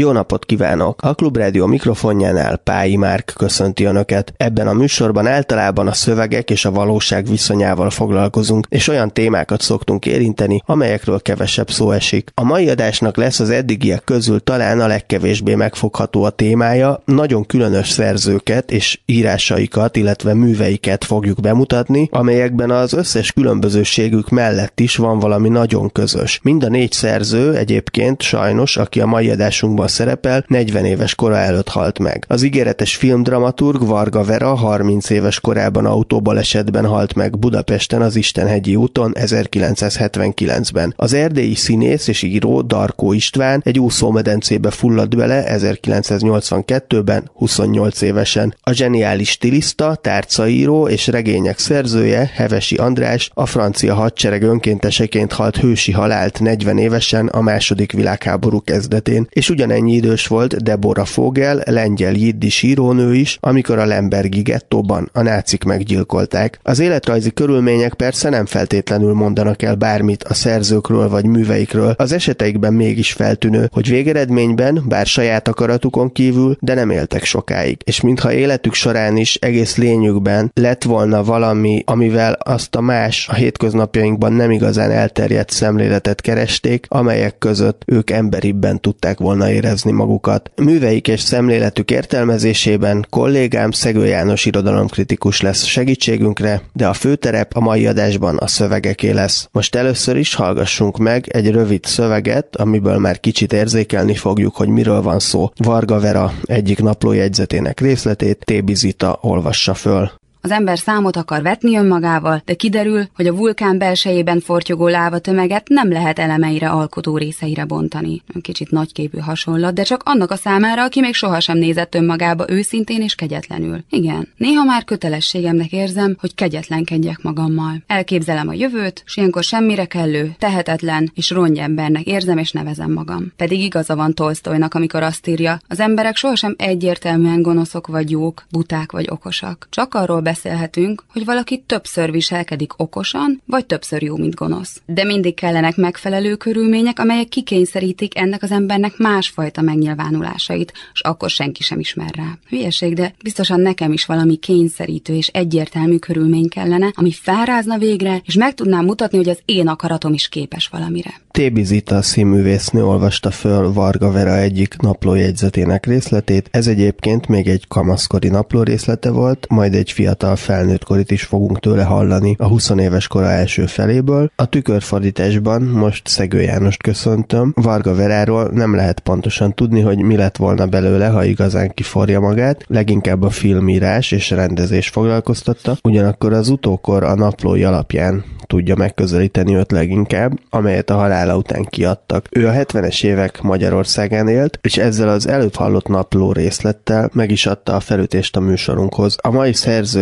jó napot kívánok! A Klubrádió mikrofonjánál Pályi Márk köszönti Önöket. Ebben a műsorban általában a szövegek és a valóság viszonyával foglalkozunk, és olyan témákat szoktunk érinteni, amelyekről kevesebb szó esik. A mai adásnak lesz az eddigiek közül talán a legkevésbé megfogható a témája, nagyon különös szerzőket és írásaikat, illetve műveiket fogjuk bemutatni, amelyekben az összes különbözőségük mellett is van valami nagyon közös. Mind a négy szerző egyébként sajnos, aki a mai adásunkban szerepel, 40 éves kora előtt halt meg. Az ígéretes filmdramaturg Varga Vera 30 éves korában autóbalesetben halt meg Budapesten az Istenhegyi úton 1979-ben. Az erdélyi színész és író Darkó István egy úszómedencébe fulladt bele 1982-ben 28 évesen. A zseniális stiliszta, tárcaíró és regények szerzője Hevesi András a francia hadsereg önkénteseként halt hősi halált 40 évesen a második világháború kezdetén, és ugyanennyi Ennyi idős volt Deborah Fogel, lengyel jiddis írónő is, amikor a Lembergi gettóban a nácik meggyilkolták. Az életrajzi körülmények persze nem feltétlenül mondanak el bármit a szerzőkről vagy műveikről, az eseteikben mégis feltűnő, hogy végeredményben, bár saját akaratukon kívül, de nem éltek sokáig. És mintha életük során is egész lényükben lett volna valami, amivel azt a más, a hétköznapjainkban nem igazán elterjedt szemléletet keresték, amelyek között ők emberibben tudták volna érezni érezni magukat. Műveik és szemléletük értelmezésében kollégám Szegő János irodalomkritikus lesz segítségünkre, de a főterep a mai adásban a szövegeké lesz. Most először is hallgassunk meg egy rövid szöveget, amiből már kicsit érzékelni fogjuk, hogy miről van szó. Varga Vera egyik naplójegyzetének részletét Tébizita olvassa föl. Az ember számot akar vetni önmagával, de kiderül, hogy a vulkán belsejében fortyogó láva tömeget nem lehet elemeire, alkotó részeire bontani. Kicsit nagyképű hasonlat, de csak annak a számára, aki még sohasem nézett önmagába őszintén és kegyetlenül. Igen, néha már kötelességemnek érzem, hogy kegyetlenkedjek magammal. Elképzelem a jövőt, és ilyenkor semmire kellő, tehetetlen és rongyembernek érzem és nevezem magam. Pedig igaza van Tolstoynak, amikor azt írja, az emberek sohasem egyértelműen gonoszok vagy jók, buták vagy okosak. Csak arról beszélhetünk, hogy valaki többször viselkedik okosan, vagy többször jó, mint gonosz. De mindig kellenek megfelelő körülmények, amelyek kikényszerítik ennek az embernek másfajta megnyilvánulásait, és akkor senki sem ismer rá. Hülyeség, de biztosan nekem is valami kényszerítő és egyértelmű körülmény kellene, ami felrázna végre, és meg tudnám mutatni, hogy az én akaratom is képes valamire. T. Zita színművésznő olvasta föl Varga Vera egyik naplójegyzetének részletét. Ez egyébként még egy kamaszkori napló részlete volt, majd egy fiatal fiatal felnőtt korit is fogunk tőle hallani a 20 éves kora első feléből. A tükörfordításban most Szegő Jánost köszöntöm. Varga Veráról nem lehet pontosan tudni, hogy mi lett volna belőle, ha igazán kiforja magát. Leginkább a filmírás és rendezés foglalkoztatta, ugyanakkor az utókor a naplói alapján tudja megközelíteni őt leginkább, amelyet a halála után kiadtak. Ő a 70-es évek Magyarországán élt, és ezzel az előbb hallott napló részlettel meg is adta a felütést a műsorunkhoz. A mai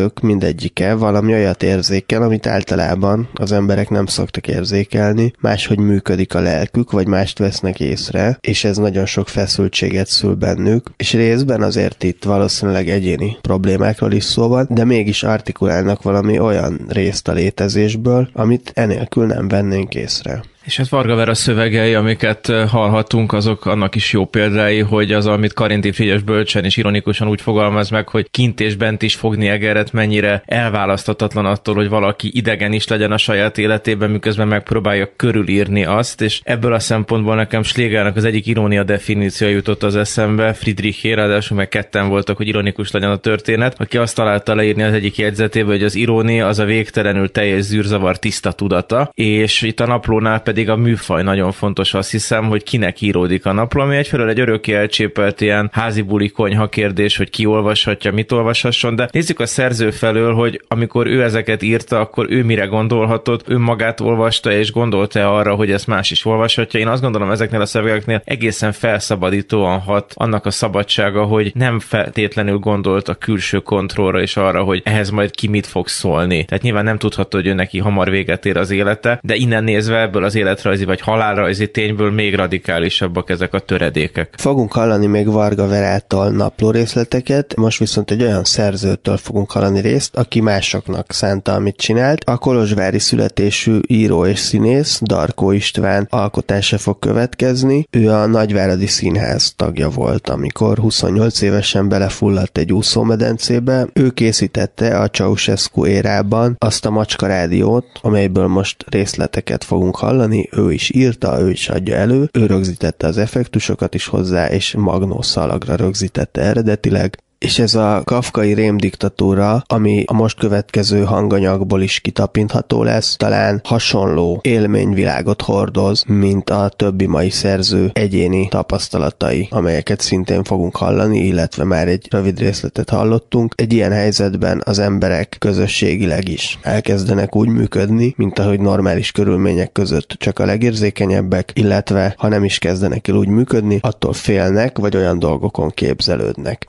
szerzők mindegyike valami olyat érzékel, amit általában az emberek nem szoktak érzékelni, máshogy működik a lelkük, vagy mást vesznek észre, és ez nagyon sok feszültséget szül bennük, és részben azért itt valószínűleg egyéni problémákról is szó van, de mégis artikulálnak valami olyan részt a létezésből, amit enélkül nem vennénk észre. És hát Varga Vera szövegei, amiket hallhatunk, azok annak is jó példái, hogy az, amit Karinti Frigyes bölcsen és ironikusan úgy fogalmaz meg, hogy kint és bent is fogni egeret, mennyire elválasztatatlan attól, hogy valaki idegen is legyen a saját életében, miközben megpróbálja körülírni azt, és ebből a szempontból nekem Schlegelnek az egyik irónia definíció jutott az eszembe, Friedrich ráadásul meg ketten voltak, hogy ironikus legyen a történet, aki azt találta leírni az egyik jegyzetébe, hogy az irónia az a végtelenül teljes zűrzavar tiszta tudata, és itt a naplónál pedig pedig a műfaj nagyon fontos, azt hiszem, hogy kinek íródik a napló, ami egyfelől egy örökké elcsépelt ilyen házi buli konyha kérdés, hogy ki olvashatja, mit olvashasson, de nézzük a szerző felől, hogy amikor ő ezeket írta, akkor ő mire gondolhatott, ő magát olvasta és gondolta arra, hogy ezt más is olvashatja. Én azt gondolom ezeknél a szövegeknél egészen felszabadítóan hat annak a szabadsága, hogy nem feltétlenül gondolt a külső kontrollra és arra, hogy ehhez majd ki mit fog szólni. Tehát nyilván nem tudható, hogy ő neki hamar véget ér az élete, de innen nézve ebből az élet életrajzi vagy halálrajzi tényből még radikálisabbak ezek a töredékek. Fogunk hallani még Varga Verától napló részleteket, most viszont egy olyan szerzőtől fogunk hallani részt, aki másoknak szánta, amit csinált. A Kolozsvári születésű író és színész Darkó István alkotása fog következni. Ő a Nagyváradi Színház tagja volt, amikor 28 évesen belefulladt egy úszómedencébe. Ő készítette a Ceausescu érában azt a macska rádiót, amelyből most részleteket fogunk hallani. Ő is írta, ő is adja elő, ő rögzítette az effektusokat is hozzá, és magnószalagra rögzítette eredetileg és ez a kafkai rémdiktatúra, ami a most következő hanganyagból is kitapintható lesz, talán hasonló élményvilágot hordoz, mint a többi mai szerző egyéni tapasztalatai, amelyeket szintén fogunk hallani, illetve már egy rövid részletet hallottunk. Egy ilyen helyzetben az emberek közösségileg is elkezdenek úgy működni, mint ahogy normális körülmények között csak a legérzékenyebbek, illetve ha nem is kezdenek el úgy működni, attól félnek, vagy olyan dolgokon képzelődnek.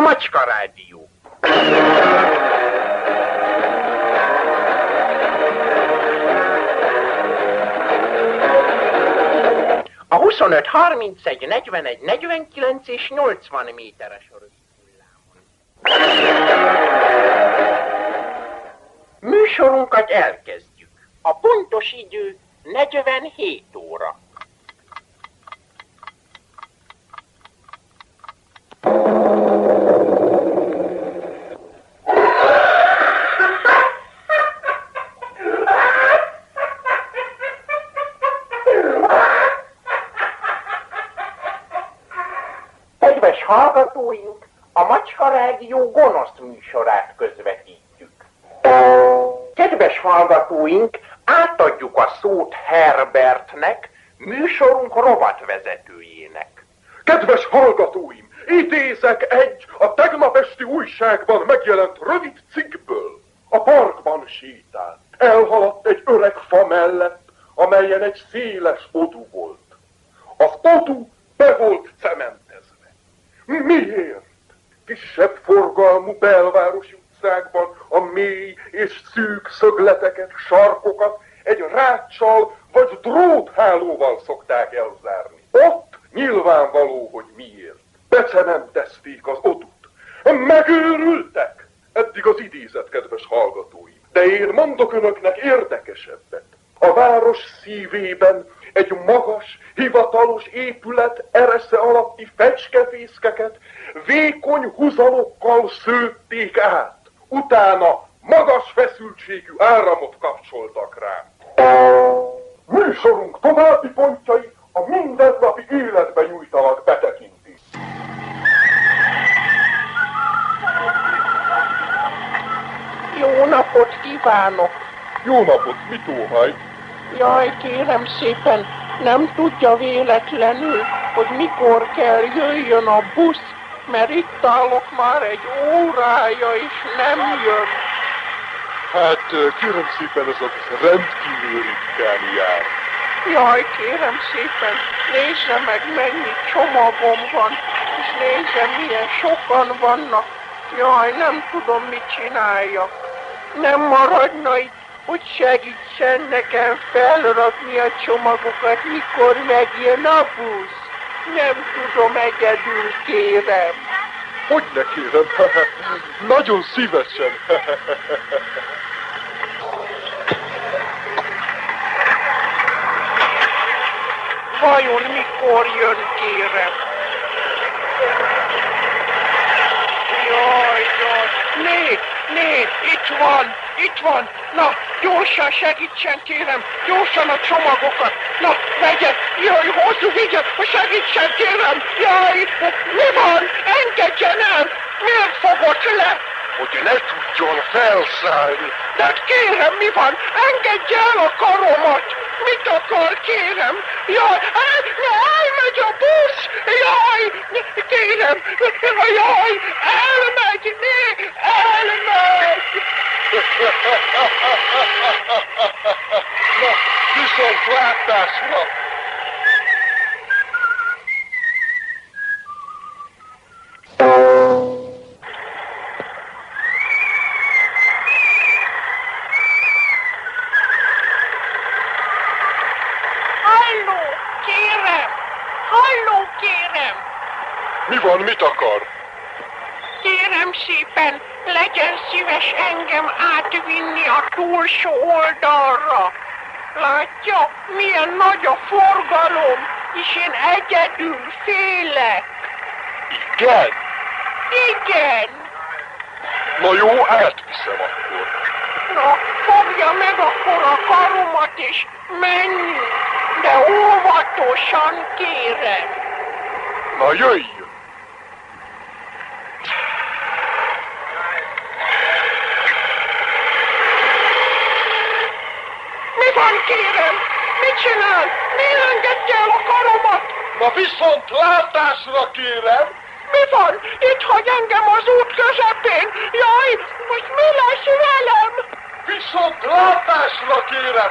Macska Rádió. A 25, 31, 41, 49 és 80 méteres rövidhullámon. Műsorunkat elkezdjük. A pontos idő 47 óra. Hallgatóink, a Macska Rádió gonosz műsorát közvetítjük. Kedves hallgatóink, átadjuk a szót Herbertnek, műsorunk rovatvezetőjének. Kedves hallgatóim, idézek egy a tegnap esti újságban megjelent rövid cikkből. A parkban sétált. Elhaladt egy öreg fa mellett, amelyen egy széles odú volt. Az odú be volt cement Miért? Kisebb forgalmú belvárosi utcákban a mély és szűk szögleteket, sarkokat egy ráccsal vagy dróthálóval szokták elzárni. Ott nyilvánvaló, hogy miért. Becementezték az odut. Megőrültek! Eddig az idézet, kedves hallgatóim. De én mondok önöknek érdekesebbet. A város szívében egy magas, hivatalos épület eresze alatti fecskefészkeket vékony huzalokkal szőtték át. Utána magas feszültségű áramot kapcsoltak rá. Műsorunk további pontjai a mindennapi életben nyújtanak betekintést. Jó napot kívánok! Jó napot, mit óhaj? Jaj, kérem szépen, nem tudja véletlenül, hogy mikor kell jöjjön a busz, mert itt állok már egy órája, és nem jön. Hát kérem szépen, ez a rendkívül ritkán jár. Jaj, kérem szépen, nézze meg, mennyi csomagom van, és nézze, milyen sokan vannak. Jaj, nem tudom, mit csináljak. Nem maradna itt hogy segítsen nekem felrakni a csomagokat, mikor megjön a busz. Nem tudom, egyedül kérem. Hogy ne kérem? Nagyon szívesen. Vajon mikor jön, kérem? Jaj, jaj, né, né, itt van, itt van. Na, gyorsan segítsen, kérem, gyorsan a csomagokat. Na, vegye, jaj, hozzuk, vigye, segítsen, kérem. Jaj, mi van? Engedjen el. Miért fogott le? Hogy ne tudjon felszállni. De hát kérem, mi van? Engedje el a karomat. Mit akar, kérem? Jaj, el, elmegy a busz! Jaj, kérem, jaj, elmegy, né, elmegy! Na, viszont látásra! Halló, kérem! Mi van, mit akar? Kérem szépen, legyen szíves engem átvinni a túlsó oldalra. Látja, milyen nagy a forgalom, és én egyedül félek. Igen? Igen. Na jó, átviszem akkor. Na, fogja meg akkor a karomat, és menjünk. De óvatosan kérem. Na jöjjön. Mi van, kérem? Mit csinál? Miért engedje el a karomat? Na viszont látásra kérem, Mi van? Itt hagy engem az út közepén. Jaj, most mi lesz velem? viszont látásra kérem.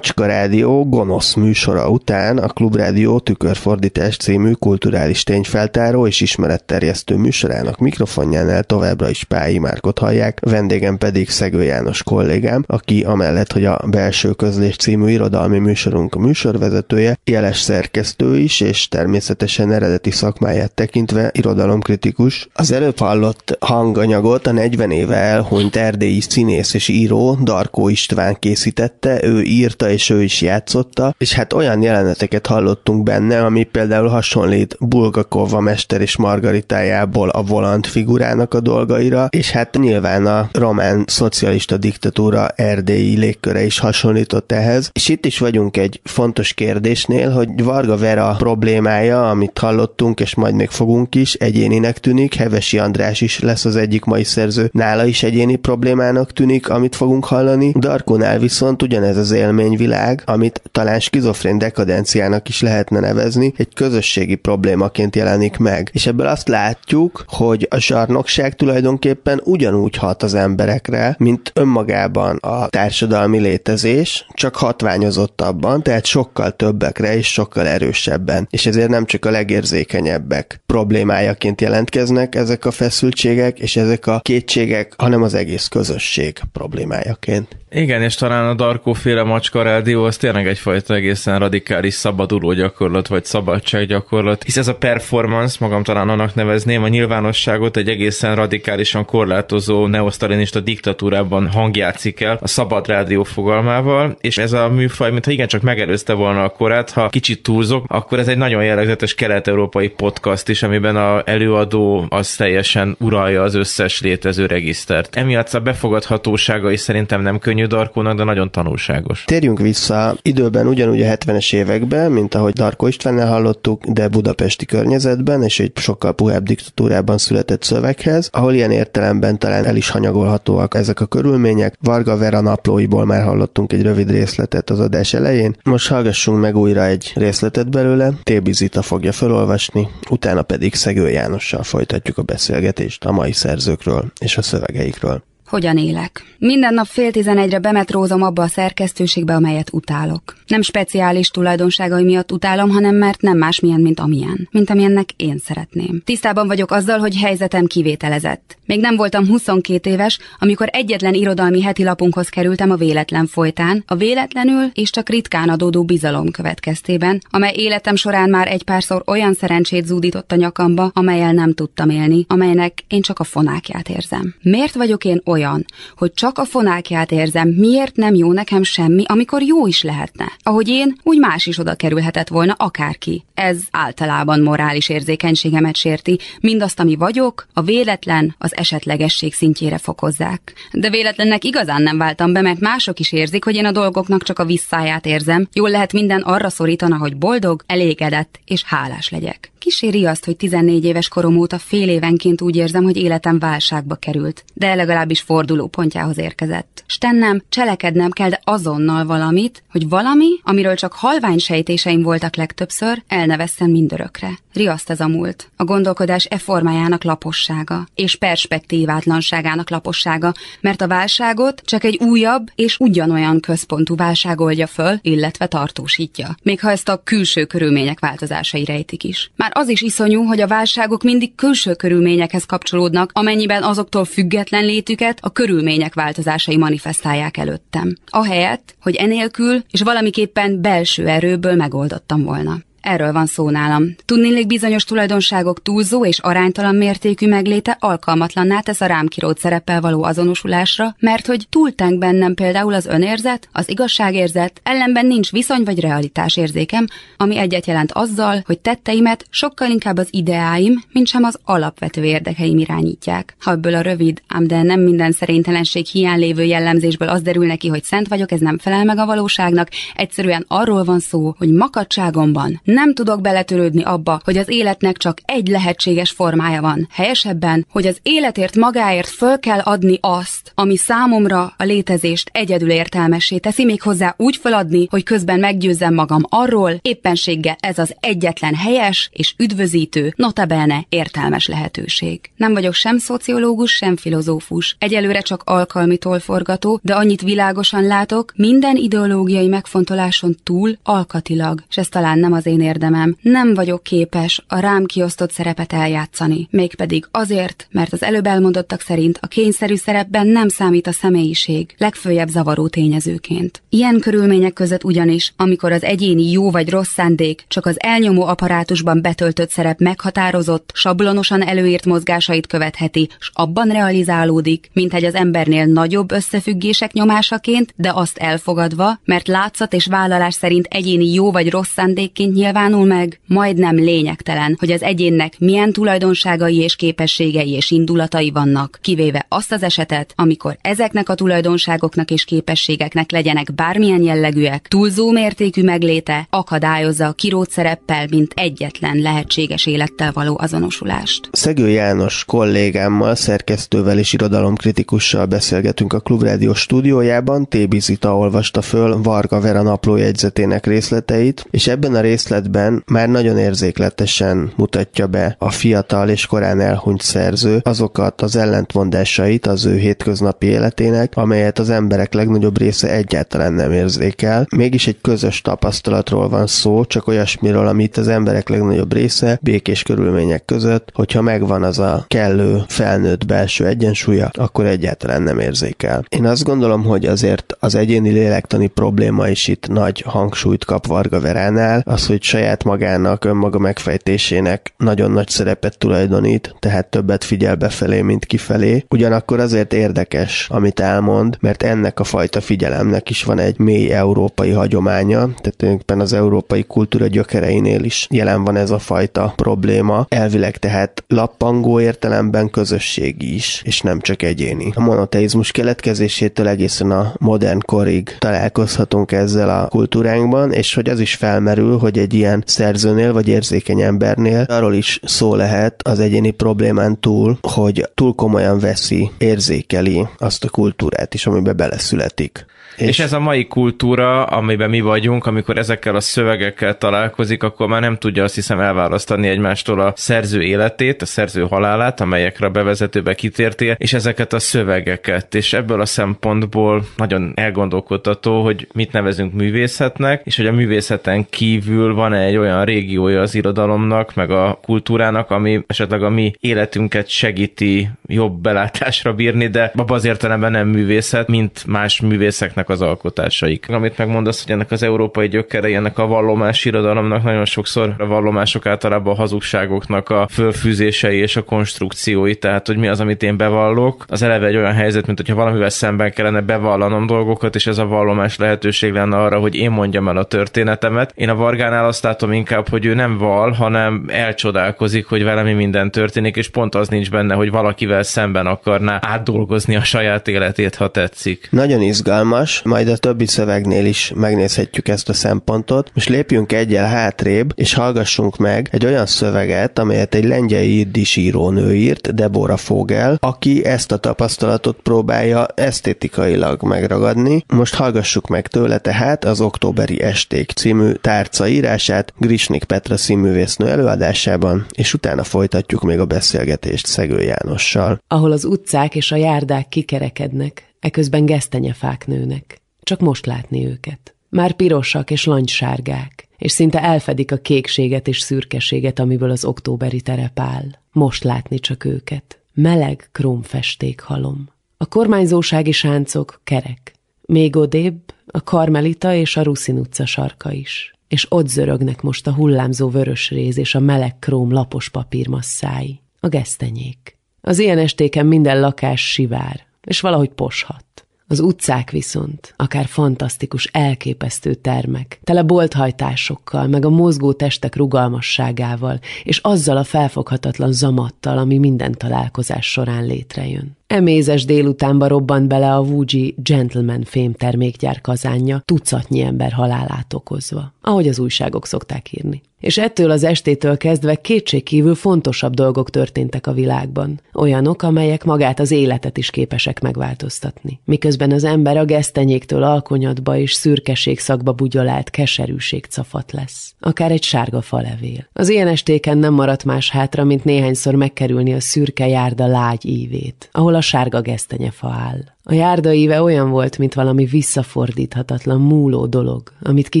Macska Rádió gonosz műsora után a Klubrádió tükörfordítás című kulturális tényfeltáró és ismeretterjesztő műsorának mikrofonjánál továbbra is Pályi Márkot hallják, vendégem pedig Szegő János kollégám, aki amellett, hogy a Belső Közlés című irodalmi műsorunk műsorvezetője, jeles szerkesztő is, és természetesen eredeti szakmáját tekintve irodalomkritikus. Az előbb hallott hanganyagot a 40 éve elhunyt erdélyi színész és író Darkó István készítette, ő ír írta, és ő is játszotta, és hát olyan jeleneteket hallottunk benne, ami például hasonlít Bulgakova mester és Margaritájából a volant figurának a dolgaira, és hát nyilván a román szocialista diktatúra erdélyi légköre is hasonlított ehhez. És itt is vagyunk egy fontos kérdésnél, hogy Varga Vera problémája, amit hallottunk, és majd még fogunk is, egyéninek tűnik, Hevesi András is lesz az egyik mai szerző, nála is egyéni problémának tűnik, amit fogunk hallani, Darkonál viszont ugyanez az élményvilág, amit talán skizofrén dekadenciának is lehetne nevezni, egy közösségi problémaként jelenik meg. És ebből azt látjuk, hogy a zsarnokság tulajdonképpen ugyanúgy hat az emberekre, mint önmagában a társadalmi létezés, csak hatványozottabban, tehát sokkal többekre és sokkal erősebben. És ezért nem csak a legérzékenyebbek problémájaként jelentkeznek ezek a feszültségek és ezek a kétségek, hanem az egész közösség problémájaként. Igen, és talán a féle macska rádió az tényleg egyfajta egészen radikális szabaduló gyakorlat, vagy szabadsággyakorlat, hisz ez a performance, magam talán annak nevezném, a nyilvánosságot egy egészen radikálisan korlátozó neosztalinista diktatúrában hangjátszik el a szabad rádió fogalmával, és ez a műfaj, mintha igencsak megelőzte volna a korát, ha kicsit túlzok, akkor ez egy nagyon jellegzetes kelet-európai podcast is, amiben a előadó az teljesen uralja az összes létező regisztert. Emiatt a befogadhatósága is szerintem nem könnyű Darkónak, de nagyon tanulságos. Térjünk vissza időben ugyanúgy a 70-es években, mint ahogy Darko Istvánnál hallottuk, de budapesti környezetben és egy sokkal puhább diktatúrában született szöveghez, ahol ilyen értelemben talán el is hanyagolhatóak ezek a körülmények. Varga Vera naplóiból már hallottunk egy rövid részletet az adás elején. Most hallgassunk meg újra egy részletet belőle, Tébi Zita fogja felolvasni, utána pedig Szegő Jánossal folytatjuk a beszélgetést a mai szerzőkről és a szövegeikről. Hogyan élek? Minden nap fél tizenegyre bemetrózom abba a szerkesztőségbe, amelyet utálok. Nem speciális tulajdonságai miatt utálom, hanem mert nem másmilyen, mint amilyen. Mint amilyennek én szeretném. Tisztában vagyok azzal, hogy helyzetem kivételezett. Még nem voltam 22 éves, amikor egyetlen irodalmi heti lapunkhoz kerültem a véletlen folytán, a véletlenül és csak ritkán adódó bizalom következtében, amely életem során már egy párszor olyan szerencsét zúdított a nyakamba, amelyel nem tudtam élni, amelynek én csak a fonákját érzem. Miért vagyok én olyan? Olyan, hogy csak a fonákját érzem, miért nem jó nekem semmi, amikor jó is lehetne. Ahogy én, úgy más is oda kerülhetett volna akárki. Ez általában morális érzékenységemet sérti, mindazt, ami vagyok, a véletlen, az esetlegesség szintjére fokozzák. De véletlennek igazán nem váltam be, mert mások is érzik, hogy én a dolgoknak csak a visszáját érzem. Jól lehet minden arra szorítana, hogy boldog, elégedett és hálás legyek. Kíséri azt, hogy 14 éves korom óta fél évenként úgy érzem, hogy életem válságba került, de legalábbis forduló pontjához érkezett. Stennem, cselekednem kell, de azonnal valamit, hogy valami, amiről csak halvány sejtéseim voltak legtöbbször, elnevesszem mindörökre. Riaszt ez a múlt. A gondolkodás e formájának lapossága, és perspektívátlanságának lapossága, mert a válságot csak egy újabb és ugyanolyan központú válság oldja föl, illetve tartósítja. Még ha ezt a külső körülmények változásai rejtik is. Már az is iszonyú, hogy a válságok mindig külső körülményekhez kapcsolódnak, amennyiben azoktól független létüket a körülmények változásai manifestálják előttem. Ahelyett, hogy enélkül és valamiképpen belső erőből megoldottam volna. Erről van szó nálam. Tudnélik bizonyos tulajdonságok túlzó és aránytalan mértékű megléte alkalmatlanná tesz a rám kirót szereppel való azonosulásra, mert hogy túltánk bennem például az önérzet, az igazságérzet, ellenben nincs viszony vagy realitás érzékem, ami egyet jelent azzal, hogy tetteimet sokkal inkább az ideáim, mint sem az alapvető érdekeim irányítják. Ha ebből a rövid, ám de nem minden szerénytelenség hiány lévő jellemzésből az derül neki, hogy szent vagyok, ez nem felel meg a valóságnak, egyszerűen arról van szó, hogy makadságomban nem tudok beletörődni abba, hogy az életnek csak egy lehetséges formája van. Helyesebben, hogy az életért magáért föl kell adni azt, ami számomra a létezést egyedül értelmessé teszi, még hozzá úgy feladni, hogy közben meggyőzzem magam arról, éppenséggel ez az egyetlen helyes és üdvözítő, notabene értelmes lehetőség. Nem vagyok sem szociológus, sem filozófus. Egyelőre csak alkalmitól forgató, de annyit világosan látok, minden ideológiai megfontoláson túl alkatilag, és ez talán nem az én én érdemem, nem vagyok képes a rám kiosztott szerepet eljátszani. Mégpedig azért, mert az előbb elmondottak szerint a kényszerű szerepben nem számít a személyiség, legfőjebb zavaró tényezőként. Ilyen körülmények között ugyanis, amikor az egyéni jó vagy rossz szándék csak az elnyomó apparátusban betöltött szerep meghatározott, sablonosan előírt mozgásait követheti, s abban realizálódik, mint egy az embernél nagyobb összefüggések nyomásaként, de azt elfogadva, mert látszat és vállalás szerint egyéni jó vagy rossz szándékként nyilván nyilvánul meg, majdnem lényegtelen, hogy az egyénnek milyen tulajdonságai és képességei és indulatai vannak, kivéve azt az esetet, amikor ezeknek a tulajdonságoknak és képességeknek legyenek bármilyen jellegűek, túlzó mértékű megléte akadályozza a kirót szereppel, mint egyetlen lehetséges élettel való azonosulást. Szegő János kollégámmal, szerkesztővel és irodalomkritikussal beszélgetünk a Klubrádió stúdiójában, Tébi Zita olvasta föl Varga Vera naplójegyzetének részleteit, és ebben a részletben kötetben már nagyon érzékletesen mutatja be a fiatal és korán elhunyt szerző azokat az ellentmondásait az ő hétköznapi életének, amelyet az emberek legnagyobb része egyáltalán nem érzékel. Mégis egy közös tapasztalatról van szó, csak olyasmiről, amit az emberek legnagyobb része békés körülmények között, hogyha megvan az a kellő felnőtt belső egyensúlya, akkor egyáltalán nem érzékel. Én azt gondolom, hogy azért az egyéni lélektani probléma is itt nagy hangsúlyt kap Varga Veránál, az, hogy saját magának, önmaga megfejtésének nagyon nagy szerepet tulajdonít, tehát többet figyel befelé, mint kifelé. Ugyanakkor azért érdekes, amit elmond, mert ennek a fajta figyelemnek is van egy mély európai hagyománya, tehát tulajdonképpen az európai kultúra gyökereinél is jelen van ez a fajta probléma. Elvileg tehát lappangó értelemben közösségi is, és nem csak egyéni. A monoteizmus keletkezésétől egészen a modern korig találkozhatunk ezzel a kultúránkban, és hogy az is felmerül, hogy egy ilyen szerzőnél vagy érzékeny embernél arról is szó lehet az egyéni problémán túl, hogy túl komolyan veszi, érzékeli azt a kultúrát is, amiben beleszületik. És, és ez a mai kultúra, amiben mi vagyunk, amikor ezekkel a szövegekkel találkozik, akkor már nem tudja azt hiszem elválasztani egymástól a szerző életét, a szerző halálát, amelyekre a bevezetőbe kitértél, és ezeket a szövegeket. És ebből a szempontból nagyon elgondolkodtató, hogy mit nevezünk művészetnek, és hogy a művészeten kívül van egy olyan régiója az irodalomnak, meg a kultúrának, ami esetleg a mi életünket segíti jobb belátásra bírni, de abban az értelemben nem művészet, mint más művészeknek az alkotásaik. Amit megmondasz, hogy ennek az európai gyökerei, ennek a vallomás irodalomnak nagyon sokszor a vallomások általában a hazugságoknak a fölfűzései és a konstrukciói, tehát hogy mi az, amit én bevallok. Az eleve egy olyan helyzet, mint hogyha valamivel szemben kellene bevallanom dolgokat, és ez a vallomás lehetőség lenne arra, hogy én mondjam el a történetemet. Én a Vargánál azt látom inkább, hogy ő nem val, hanem elcsodálkozik, hogy vele mi minden történik, és pont az nincs benne, hogy valakivel szemben akarná átdolgozni a saját életét, ha tetszik. Nagyon izgalmas, majd a többi szövegnél is megnézhetjük ezt a szempontot. Most lépjünk egyel hátrébb, és hallgassunk meg egy olyan szöveget, amelyet egy lengyel jiddis írónő írt, Deborah Fogel, aki ezt a tapasztalatot próbálja esztétikailag megragadni. Most hallgassuk meg tőle tehát az Októberi Esték című tárca írását Grisnik Petra színművésznő előadásában, és utána folytatjuk még a beszélgetést Szegő Jánossal. Ahol az utcák és a járdák kikerekednek, eközben gesztenyefák nőnek. Csak most látni őket. Már pirosak és langysárgák, és szinte elfedik a kékséget és szürkeséget, amiből az októberi terep áll. Most látni csak őket. Meleg krómfesték halom. A kormányzósági sáncok kerek. Még odébb a Karmelita és a Ruszin utca sarka is. És ott zörögnek most a hullámzó vörös réz és a meleg króm lapos papírmasszái. A gesztenyék. Az ilyen estéken minden lakás sivár, és valahogy poshat. Az utcák viszont, akár fantasztikus, elképesztő termek, tele bolthajtásokkal, meg a mozgó testek rugalmasságával, és azzal a felfoghatatlan zamattal, ami minden találkozás során létrejön. Emézes délutánba robbant bele a Wuji Gentleman fém termékgyár kazánja, tucatnyi ember halálát okozva, ahogy az újságok szokták írni. És ettől az estétől kezdve kétségkívül fontosabb dolgok történtek a világban. Olyanok, amelyek magát az életet is képesek megváltoztatni. Miközben az ember a gesztenyéktől alkonyatba és szürkeség szakba bugyolált keserűség cafat lesz. Akár egy sárga falevél. Az ilyen estéken nem maradt más hátra, mint néhányszor megkerülni a szürke járda lágy ívét, ahol a sárga gesztenyefa áll. A járda íve olyan volt, mint valami visszafordíthatatlan, múló dolog, amit ki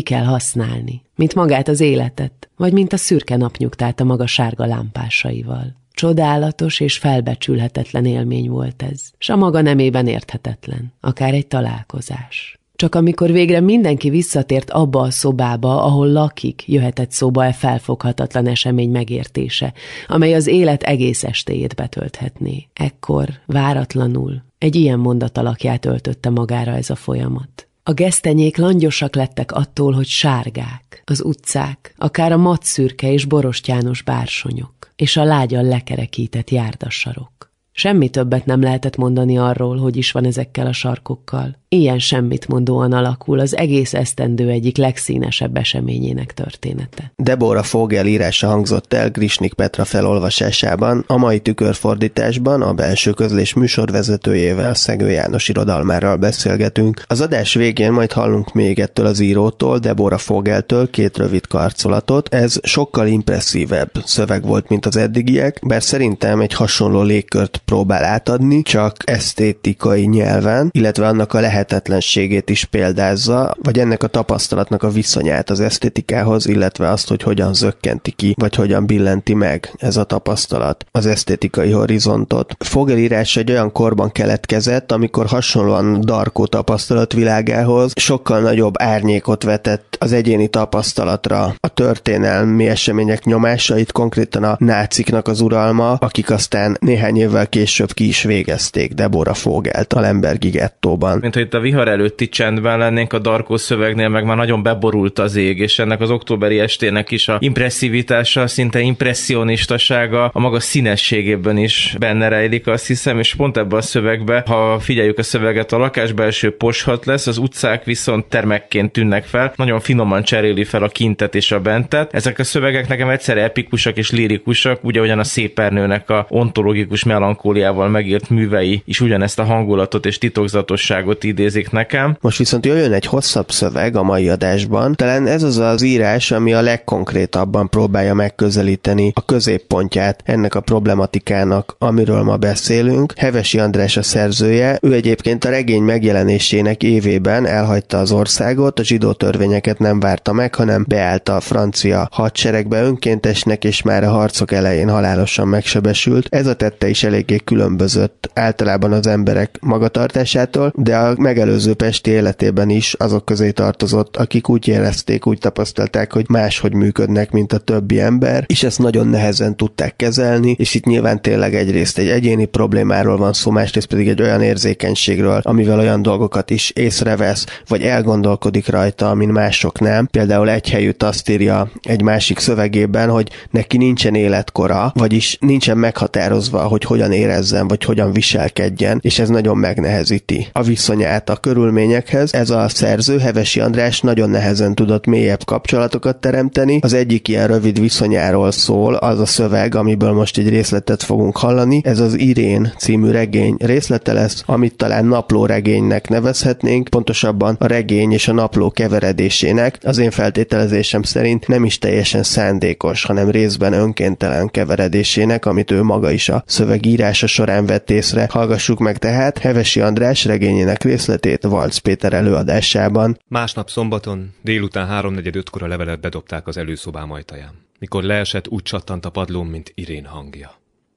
kell használni, mint magát az életet, vagy mint a szürke napnyugtát a maga sárga lámpásaival. Csodálatos és felbecsülhetetlen élmény volt ez, s a maga nemében érthetetlen, akár egy találkozás. Csak amikor végre mindenki visszatért abba a szobába, ahol lakik, jöhetett szóba e felfoghatatlan esemény megértése, amely az élet egész estéjét betölthetné. Ekkor, váratlanul, egy ilyen mondat alakját öltötte magára ez a folyamat. A gesztenyék langyosak lettek attól, hogy sárgák, az utcák, akár a matszürke és borostyános bársonyok, és a lágyan lekerekített járdasarok. Semmi többet nem lehetett mondani arról, hogy is van ezekkel a sarkokkal. Ilyen semmit mondóan alakul az egész esztendő egyik legszínesebb eseményének története. Deborah Fogel írása hangzott el Grisnik Petra felolvasásában, a mai tükörfordításban a belső közlés műsorvezetőjével Szegő János irodalmárral beszélgetünk. Az adás végén majd hallunk még ettől az írótól, Deborah Fogeltől két rövid karcolatot. Ez sokkal impresszívebb szöveg volt, mint az eddigiek, bár szerintem egy hasonló légkört próbál átadni, csak esztétikai nyelven, illetve annak a lehetetlenségét is példázza, vagy ennek a tapasztalatnak a viszonyát az esztétikához, illetve azt, hogy hogyan zökkenti ki, vagy hogyan billenti meg ez a tapasztalat az esztétikai horizontot. Fogel írás egy olyan korban keletkezett, amikor hasonlóan Darkó tapasztalatvilágához sokkal nagyobb árnyékot vetett az egyéni tapasztalatra, a történelmi események nyomásait, konkrétan a náciknak az uralma, akik aztán néhány évvel később ki is végezték Deborah Fogelt a Lembergi gettóban. Mint hogy itt a vihar előtti csendben lennénk a Darkó szövegnél, meg már nagyon beborult az ég, és ennek az októberi estének is a impresszivitása, szinte impressionistasága a maga színességében is benne rejlik, azt hiszem, és pont ebben a szövegben, ha figyeljük a szöveget, a lakás belső poshat lesz, az utcák viszont termekként tűnnek fel, nagyon finoman cseréli fel a kintet és a bentet. Ezek a szövegek nekem egyszer epikusak és lirikusak, ugye ugyan a szépernőnek a ontológikus melankóliával megírt művei is ugyanezt a hangulatot és titokzatosságot idézik nekem. Most viszont jön egy hosszabb szöveg a mai adásban. Talán ez az az írás, ami a legkonkrétabban próbálja megközelíteni a középpontját ennek a problematikának, amiről ma beszélünk. Hevesi András a szerzője, ő egyébként a regény megjelenésének évében elhagyta az országot, a zsidó törvényeket nem várta meg, hanem beállt a francia hadseregbe önkéntesnek, és már a harcok elején halálosan megsebesült. Ez a tette is eléggé különbözött általában az emberek magatartásától, de a megelőző Pesti életében is azok közé tartozott, akik úgy érezték, úgy tapasztalták, hogy máshogy működnek, mint a többi ember, és ezt nagyon nehezen tudták kezelni, és itt nyilván tényleg egyrészt egy egyéni problémáról van szó, másrészt pedig egy olyan érzékenységről, amivel olyan dolgokat is észrevesz, vagy elgondolkodik rajta, amin mások nem. Például egy helyütt azt írja egy másik szövegében, hogy neki nincsen életkora, vagyis nincsen meghatározva, hogy hogyan érezzen, vagy hogyan viselkedjen, és ez nagyon megnehezíti a viszonyát a körülményekhez. Ez a szerző, Hevesi András nagyon nehezen tudott mélyebb kapcsolatokat teremteni. Az egyik ilyen rövid viszonyáról szól az a szöveg, amiből most egy részletet fogunk hallani. Ez az Irén című regény részlete lesz, amit talán napló regénynek nevezhetnénk, pontosabban a regény és a napló keveredésének. Az én feltételezésem szerint nem is teljesen szándékos, hanem részben önkéntelen keveredésének, amit ő maga is a szövegírása során vett észre. Hallgassuk meg tehát Hevesi András regényének részletét Valc Péter előadásában. Másnap szombaton délután 3.45-kor a levelet bedobták az előszobám ajtaján. Mikor leesett, úgy csattant a padlón, mint Irén hangja.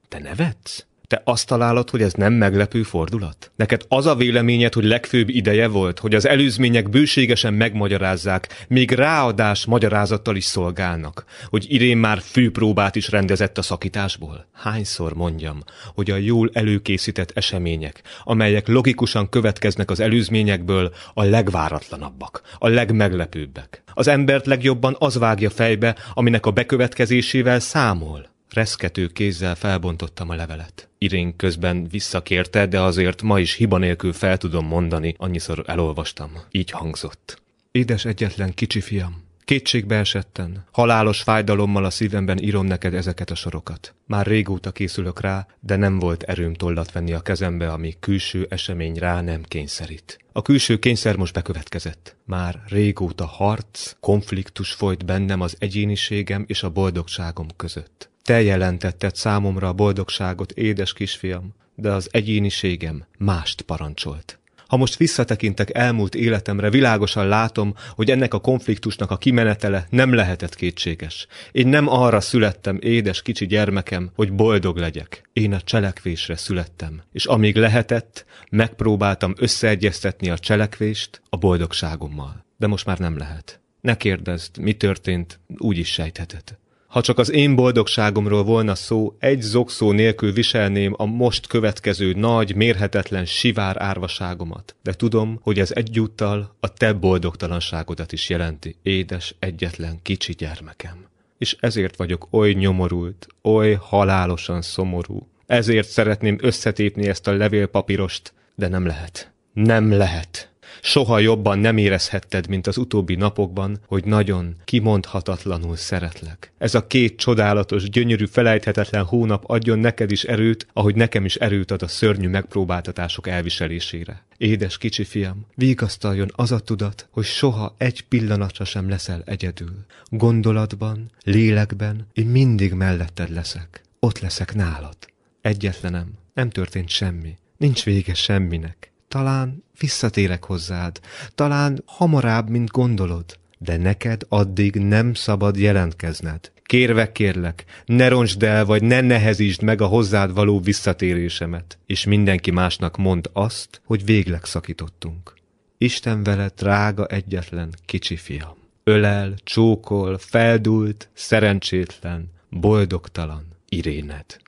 Te nevetsz? Te azt találod, hogy ez nem meglepő fordulat? Neked az a véleményed, hogy legfőbb ideje volt, hogy az előzmények bőségesen megmagyarázzák, még ráadás magyarázattal is szolgálnak, hogy Irén már főpróbát is rendezett a szakításból? Hányszor mondjam, hogy a jól előkészített események, amelyek logikusan következnek az előzményekből, a legváratlanabbak, a legmeglepőbbek. Az embert legjobban az vágja fejbe, aminek a bekövetkezésével számol. Reszkető kézzel felbontottam a levelet. Irén közben visszakérte, de azért ma is hiba nélkül fel tudom mondani, annyiszor elolvastam. Így hangzott. Édes egyetlen kicsi fiam, Kétségbe esetten, halálos fájdalommal a szívemben írom neked ezeket a sorokat. Már régóta készülök rá, de nem volt erőm tollat venni a kezembe, ami külső esemény rá nem kényszerít. A külső kényszer most bekövetkezett. Már régóta harc, konfliktus folyt bennem az egyéniségem és a boldogságom között. Te jelentetted számomra a boldogságot, édes kisfiam, de az egyéniségem mást parancsolt. Ha most visszatekintek elmúlt életemre, világosan látom, hogy ennek a konfliktusnak a kimenetele nem lehetett kétséges. Én nem arra születtem, édes kicsi gyermekem, hogy boldog legyek. Én a cselekvésre születtem, és amíg lehetett, megpróbáltam összeegyeztetni a cselekvést a boldogságommal. De most már nem lehet. Ne kérdezd, mi történt, úgy is sejtheted. Ha csak az én boldogságomról volna szó, egy zokszó nélkül viselném a most következő nagy, mérhetetlen sivár árvaságomat. De tudom, hogy ez egyúttal a te boldogtalanságodat is jelenti, édes, egyetlen kicsi gyermekem. És ezért vagyok oly nyomorult, oly halálosan szomorú. Ezért szeretném összetépni ezt a levélpapírost, de nem lehet. Nem lehet. Soha jobban nem érezhetted, mint az utóbbi napokban, hogy nagyon, kimondhatatlanul szeretlek. Ez a két csodálatos, gyönyörű, felejthetetlen hónap adjon neked is erőt, ahogy nekem is erőt ad a szörnyű megpróbáltatások elviselésére. Édes kicsi fiam, vigasztaljon az a tudat, hogy soha egy pillanatra sem leszel egyedül. Gondolatban, lélekben én mindig melletted leszek. Ott leszek nálad. Egyetlenem, nem történt semmi. Nincs vége semminek. Talán visszatérek hozzád, talán hamarabb, mint gondolod, de neked addig nem szabad jelentkezned. Kérve kérlek, ne roncsd el, vagy ne nehezítsd meg a hozzád való visszatérésemet, és mindenki másnak mond azt, hogy végleg szakítottunk. Isten vele, drága egyetlen kicsi fiam. Ölel, csókol, feldult, szerencsétlen, boldogtalan Iréned.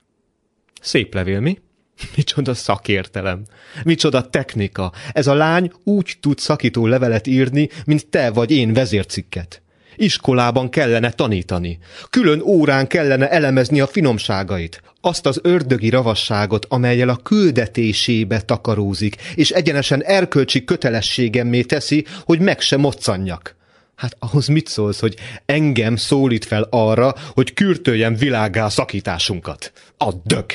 Szép levél, mi? Micsoda szakértelem, micsoda technika. Ez a lány úgy tud szakító levelet írni, mint te vagy én vezércikket. Iskolában kellene tanítani. Külön órán kellene elemezni a finomságait. Azt az ördögi ravasságot, amelyel a küldetésébe takarózik, és egyenesen erkölcsi kötelességemmé teszi, hogy meg se moccanjak. Hát ahhoz mit szólsz, hogy engem szólít fel arra, hogy kürtöljem világá szakításunkat? A dög!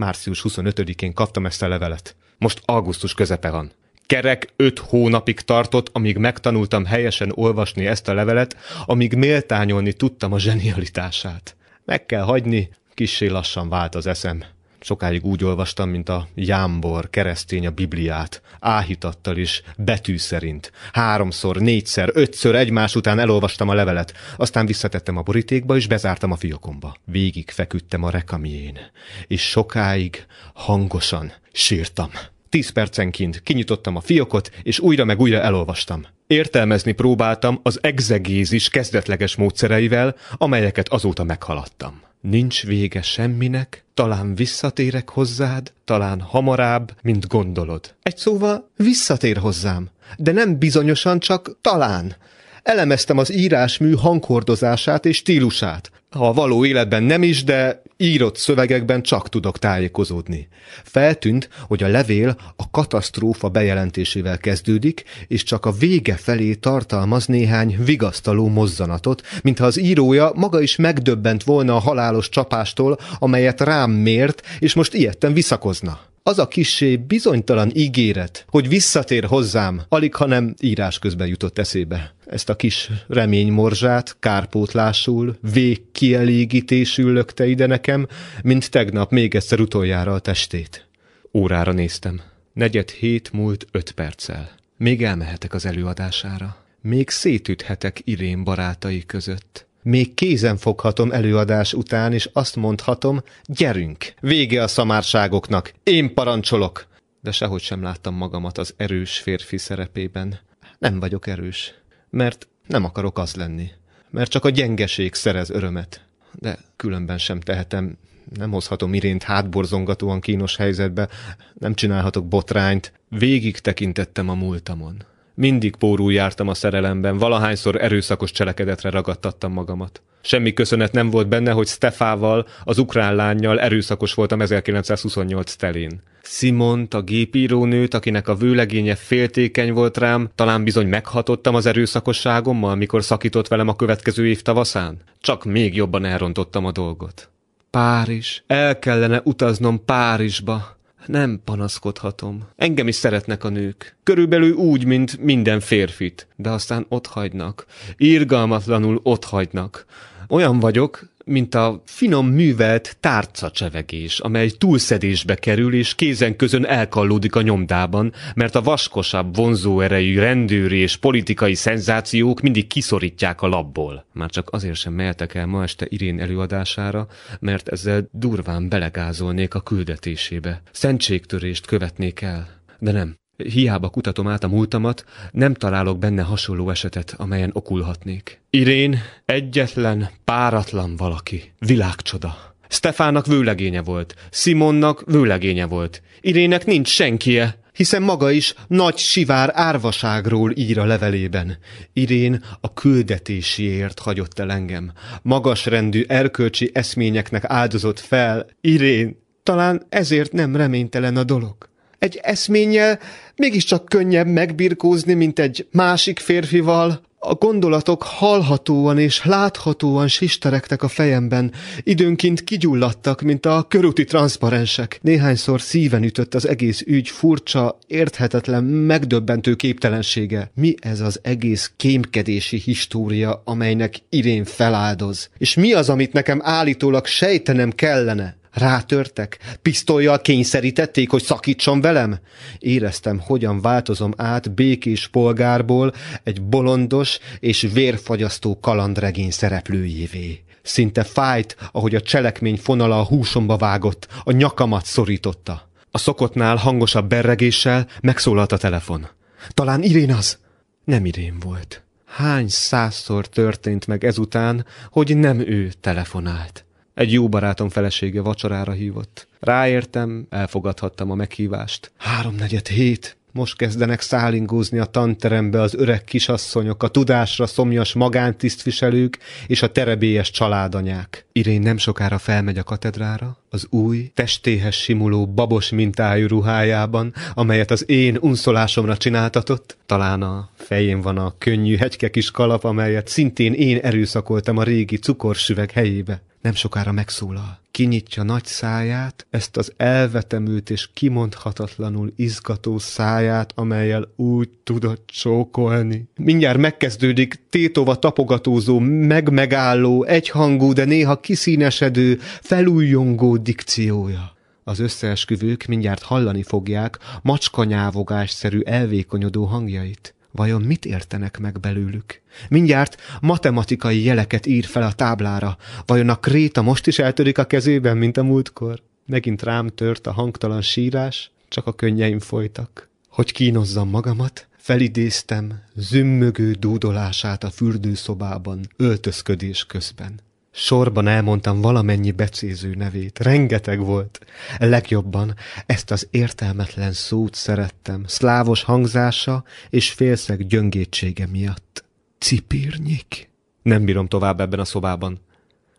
Március 25-én kaptam ezt a levelet. Most augusztus közepe van. Kerek öt hónapig tartott, amíg megtanultam helyesen olvasni ezt a levelet, amíg méltányolni tudtam a zsenialitását. Meg kell hagyni, kissé lassan vált az eszem. Sokáig úgy olvastam, mint a jámbor, keresztény a Bibliát, áhítattal is, betű szerint. Háromszor, négyszer, ötször egymás után elolvastam a levelet, aztán visszatettem a borítékba, és bezártam a fiókomba. Végig feküdtem a rekamjén, és sokáig, hangosan sírtam. Tíz percenként kinyitottam a fiókot, és újra meg újra elolvastam. Értelmezni próbáltam az egzegézis kezdetleges módszereivel, amelyeket azóta meghaladtam. Nincs vége semminek, talán visszatérek hozzád, talán hamarabb, mint gondolod. Egy szóval visszatér hozzám, de nem bizonyosan, csak talán. Elemeztem az írásmű hanghordozását és stílusát. Ha a való életben nem is, de írott szövegekben csak tudok tájékozódni. Feltűnt, hogy a levél a katasztrófa bejelentésével kezdődik, és csak a vége felé tartalmaz néhány vigasztaló mozzanatot, mintha az írója maga is megdöbbent volna a halálos csapástól, amelyet rám mért, és most ilyetten visszakozna az a kissé bizonytalan ígéret, hogy visszatér hozzám, alig hanem írás közben jutott eszébe. Ezt a kis reménymorzsát kárpótlásul, végkielégítésül lökte ide nekem, mint tegnap még egyszer utoljára a testét. Órára néztem. Negyed hét múlt öt perccel. Még elmehetek az előadására. Még szétüthetek Irén barátai között. Még kézen foghatom előadás után, és azt mondhatom, gyerünk, vége a szamárságoknak, én parancsolok. De sehogy sem láttam magamat az erős férfi szerepében. Nem vagyok erős, mert nem akarok az lenni. Mert csak a gyengeség szerez örömet. De különben sem tehetem, nem hozhatom irént hátborzongatóan kínos helyzetbe, nem csinálhatok botrányt. Végig tekintettem a múltamon. Mindig pórul jártam a szerelemben, valahányszor erőszakos cselekedetre ragadtattam magamat. Semmi köszönet nem volt benne, hogy Stefával, az ukrán lányjal erőszakos voltam 1928 telén. Simont, a gépírónőt, akinek a vőlegénye féltékeny volt rám, talán bizony meghatottam az erőszakosságommal, mikor szakított velem a következő év tavaszán? Csak még jobban elrontottam a dolgot. Párizs. El kellene utaznom Párizsba. Nem panaszkodhatom. Engem is szeretnek a nők. Körülbelül úgy, mint minden férfit. De aztán ott hagynak. Irgalmatlanul ott hagynak. Olyan vagyok, mint a finom művelt tárcacsevegés, amely túlszedésbe kerül és kézen közön elkallódik a nyomdában, mert a vaskosabb, vonzóerejű rendőri és politikai szenzációk mindig kiszorítják a labból. Már csak azért sem mehetek el ma este Irén előadására, mert ezzel durván belegázolnék a küldetésébe. Szentségtörést követnék el. De nem. Hiába kutatom át a múltamat, nem találok benne hasonló esetet, amelyen okulhatnék. Irén egyetlen, páratlan valaki. Világcsoda. Stefának vőlegénye volt, Simonnak vőlegénye volt. Irének nincs senkie, hiszen maga is nagy sivár árvaságról ír a levelében. Irén a küldetésiért hagyott el engem. Magasrendű erkölcsi eszményeknek áldozott fel. Irén, talán ezért nem reménytelen a dolog. Egy eszménnyel mégiscsak könnyebb megbirkózni, mint egy másik férfival. A gondolatok hallhatóan és láthatóan sisterektek a fejemben, időnként kigyulladtak, mint a körúti transzparensek. Néhányszor szíven ütött az egész ügy furcsa, érthetetlen, megdöbbentő képtelensége. Mi ez az egész kémkedési história, amelynek Irén feláldoz? És mi az, amit nekem állítólag sejtenem kellene? Rátörtek? Pisztolyjal kényszerítették, hogy szakítson velem? Éreztem, hogyan változom át békés polgárból egy bolondos és vérfagyasztó kalandregény szereplőjévé. Szinte fájt, ahogy a cselekmény fonala a húsomba vágott, a nyakamat szorította. A szokottnál hangosabb berregéssel megszólalt a telefon. Talán Irén az? Nem Irén volt. Hány százszor történt meg ezután, hogy nem ő telefonált? Egy jó barátom felesége vacsorára hívott. Ráértem, elfogadhattam a meghívást. Háromnegyed hét. Most kezdenek szállingózni a tanterembe az öreg kisasszonyok, a tudásra szomjas magántisztviselők és a terebélyes családanyák. Irén nem sokára felmegy a katedrára, az új, testéhez simuló babos mintájú ruhájában, amelyet az én unszolásomra csináltatott. Talán a fején van a könnyű hegyke kis kalap, amelyet szintén én erőszakoltam a régi cukorsüveg helyébe nem sokára megszólal. Kinyitja nagy száját, ezt az elvetemült és kimondhatatlanul izgató száját, amelyel úgy tudott csókolni. Mindjárt megkezdődik tétova tapogatózó, megmegálló, egyhangú, de néha kiszínesedő, felújongó dikciója. Az összeesküvők mindjárt hallani fogják macskanyávogásszerű elvékonyodó hangjait. Vajon mit értenek meg belőlük? Mindjárt matematikai jeleket ír fel a táblára. Vajon a kréta most is eltörik a kezében, mint a múltkor? Megint rám tört a hangtalan sírás, csak a könnyeim folytak. Hogy kínozzam magamat, felidéztem zümmögő dúdolását a fürdőszobában, öltözködés közben. Sorban elmondtam valamennyi becéző nevét. Rengeteg volt. Legjobban ezt az értelmetlen szót szerettem, szlávos hangzása és félszeg gyöngétsége miatt. Cipírnyik. Nem bírom tovább ebben a szobában.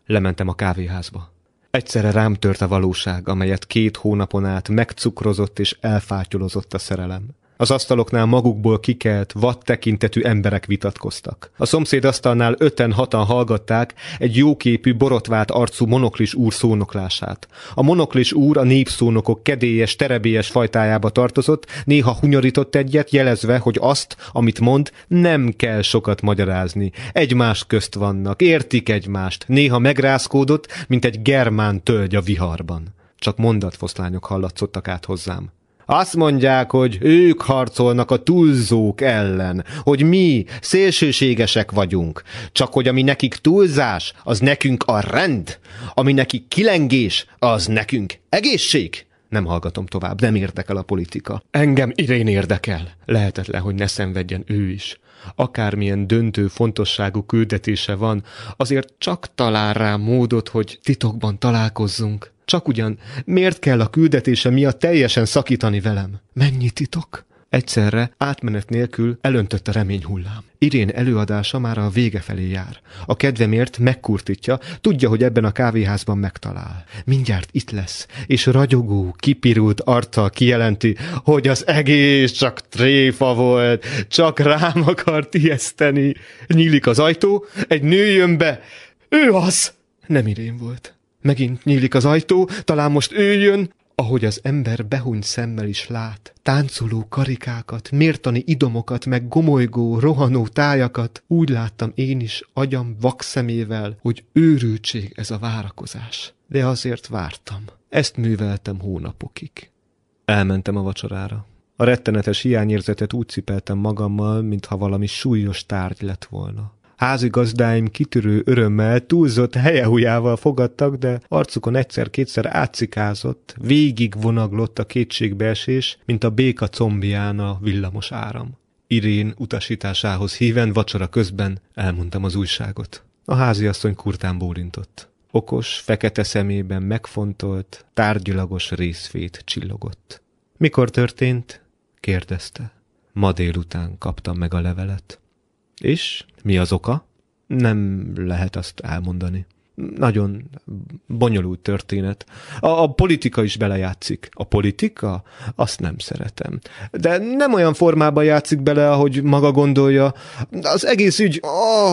Lementem a kávéházba. Egyszerre rám tört a valóság, amelyet két hónapon át megcukrozott és elfátyolozott a szerelem. Az asztaloknál magukból kikelt, vad tekintetű emberek vitatkoztak. A szomszéd asztalnál öten-hatan hallgatták egy jóképű, borotvált arcú monoklis úr szónoklását. A monoklis úr a népszónokok kedélyes, terebélyes fajtájába tartozott, néha hunyorított egyet, jelezve, hogy azt, amit mond, nem kell sokat magyarázni. Egymás közt vannak, értik egymást, néha megrázkódott, mint egy germán tölgy a viharban. Csak mondatfoszlányok hallatszottak át hozzám. Azt mondják, hogy ők harcolnak a túlzók ellen, hogy mi szélsőségesek vagyunk, csak hogy ami nekik túlzás, az nekünk a rend, ami nekik kilengés, az nekünk egészség. Nem hallgatom tovább, nem érdekel a politika. Engem Irén érdekel. Lehetetlen, hogy ne szenvedjen ő is. Akármilyen döntő fontosságú küldetése van, azért csak talál rá módot, hogy titokban találkozzunk. Csak ugyan, miért kell a küldetése miatt teljesen szakítani velem? Mennyi titok? Egyszerre, átmenet nélkül elöntött a remény hullám. Irén előadása már a vége felé jár. A kedvemért megkurtítja, tudja, hogy ebben a kávéházban megtalál. Mindjárt itt lesz, és ragyogó, kipirult arccal kijelenti, hogy az egész csak tréfa volt, csak rám akart ijeszteni. Nyílik az ajtó, egy nő jön be. Ő az! Nem Irén volt. Megint nyílik az ajtó, talán most ő jön, ahogy az ember behuny szemmel is lát, táncoló karikákat, mértani idomokat, meg gomolygó, rohanó tájakat, úgy láttam én is agyam vakszemével, hogy őrültség ez a várakozás. De azért vártam. Ezt műveltem hónapokig. Elmentem a vacsorára. A rettenetes hiányérzetet úgy cipeltem magammal, mintha valami súlyos tárgy lett volna. Házigazdáim kitörő örömmel túlzott helyehujával fogadtak, de arcukon egyszer-kétszer átszikázott, végig vonaglott a kétségbeesés, mint a béka combján a villamos áram. Irén utasításához híven vacsora közben elmondtam az újságot. A háziasszony kurtán bólintott. Okos, fekete szemében megfontolt, tárgyilagos részfét csillogott. Mikor történt? kérdezte. Ma délután kaptam meg a levelet. És mi az oka? Nem lehet azt elmondani. nagyon bonyolult történet. A, a politika is belejátszik. A politika? Azt nem szeretem. De nem olyan formában játszik bele, ahogy maga gondolja. Az egész ügy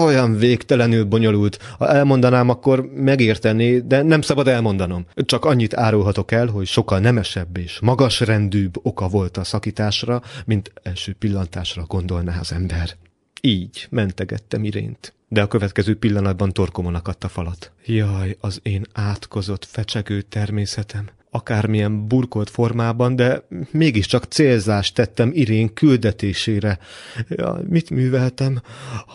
olyan végtelenül bonyolult. Ha elmondanám, akkor megértené, de nem szabad elmondanom. Csak annyit árulhatok el, hogy sokkal nemesebb és magasrendűbb oka volt a szakításra, mint első pillantásra gondolná az ember. Így mentegettem irént de a következő pillanatban torkomon akadt a falat. Jaj, az én átkozott, fecsegő természetem. Akármilyen burkolt formában, de mégiscsak célzást tettem Irén küldetésére. Ja, mit műveltem?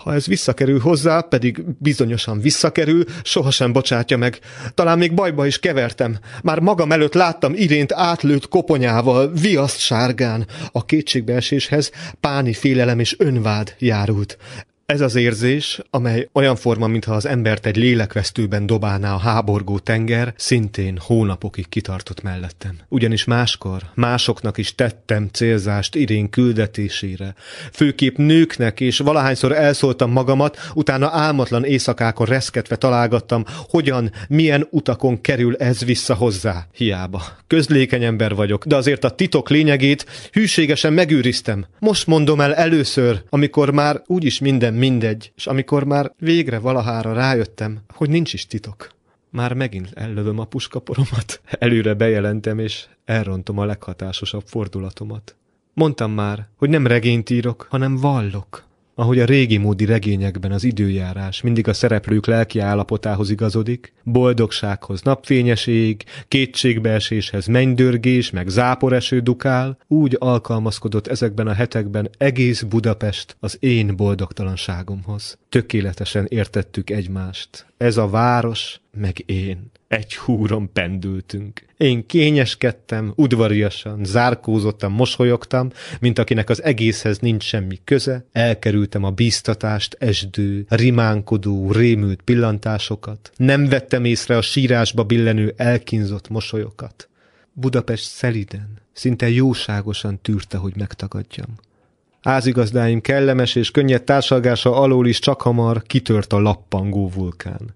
Ha ez visszakerül hozzá, pedig bizonyosan visszakerül, sohasem bocsátja meg. Talán még bajba is kevertem. Már magam előtt láttam Irént átlőtt koponyával, viaszt sárgán. A kétségbeeséshez páni félelem és önvád járult. Ez az érzés, amely olyan forma, mintha az embert egy lélekvesztőben dobálná a háborgó tenger, szintén hónapokig kitartott mellettem. Ugyanis máskor másoknak is tettem célzást irén küldetésére. Főképp nőknek, és valahányszor elszóltam magamat, utána álmatlan éjszakákon reszketve találgattam, hogyan, milyen utakon kerül ez vissza hozzá. Hiába. Közlékeny ember vagyok, de azért a titok lényegét hűségesen megőriztem. Most mondom el először, amikor már úgyis minden mindegy, és amikor már végre valahára rájöttem, hogy nincs is titok, már megint ellövöm a puskaporomat, előre bejelentem, és elrontom a leghatásosabb fordulatomat. Mondtam már, hogy nem regényt írok, hanem vallok ahogy a régi módi regényekben az időjárás mindig a szereplők lelki állapotához igazodik, boldogsághoz napfényes ég, kétségbeeséshez mennydörgés, meg záporeső dukál, úgy alkalmazkodott ezekben a hetekben egész Budapest az én boldogtalanságomhoz. Tökéletesen értettük egymást. Ez a város, meg én. Egy húron pendültünk. Én kényeskedtem, udvariasan, zárkózottam, mosolyogtam, mint akinek az egészhez nincs semmi köze. Elkerültem a bíztatást, esdő, rimánkodó, rémült pillantásokat. Nem vettem észre a sírásba billenő elkínzott mosolyokat. Budapest szeliden, szinte jóságosan tűrte, hogy megtagadjam. Házigazdáim kellemes és könnyed társalgása alól is csak hamar kitört a lappangó vulkán.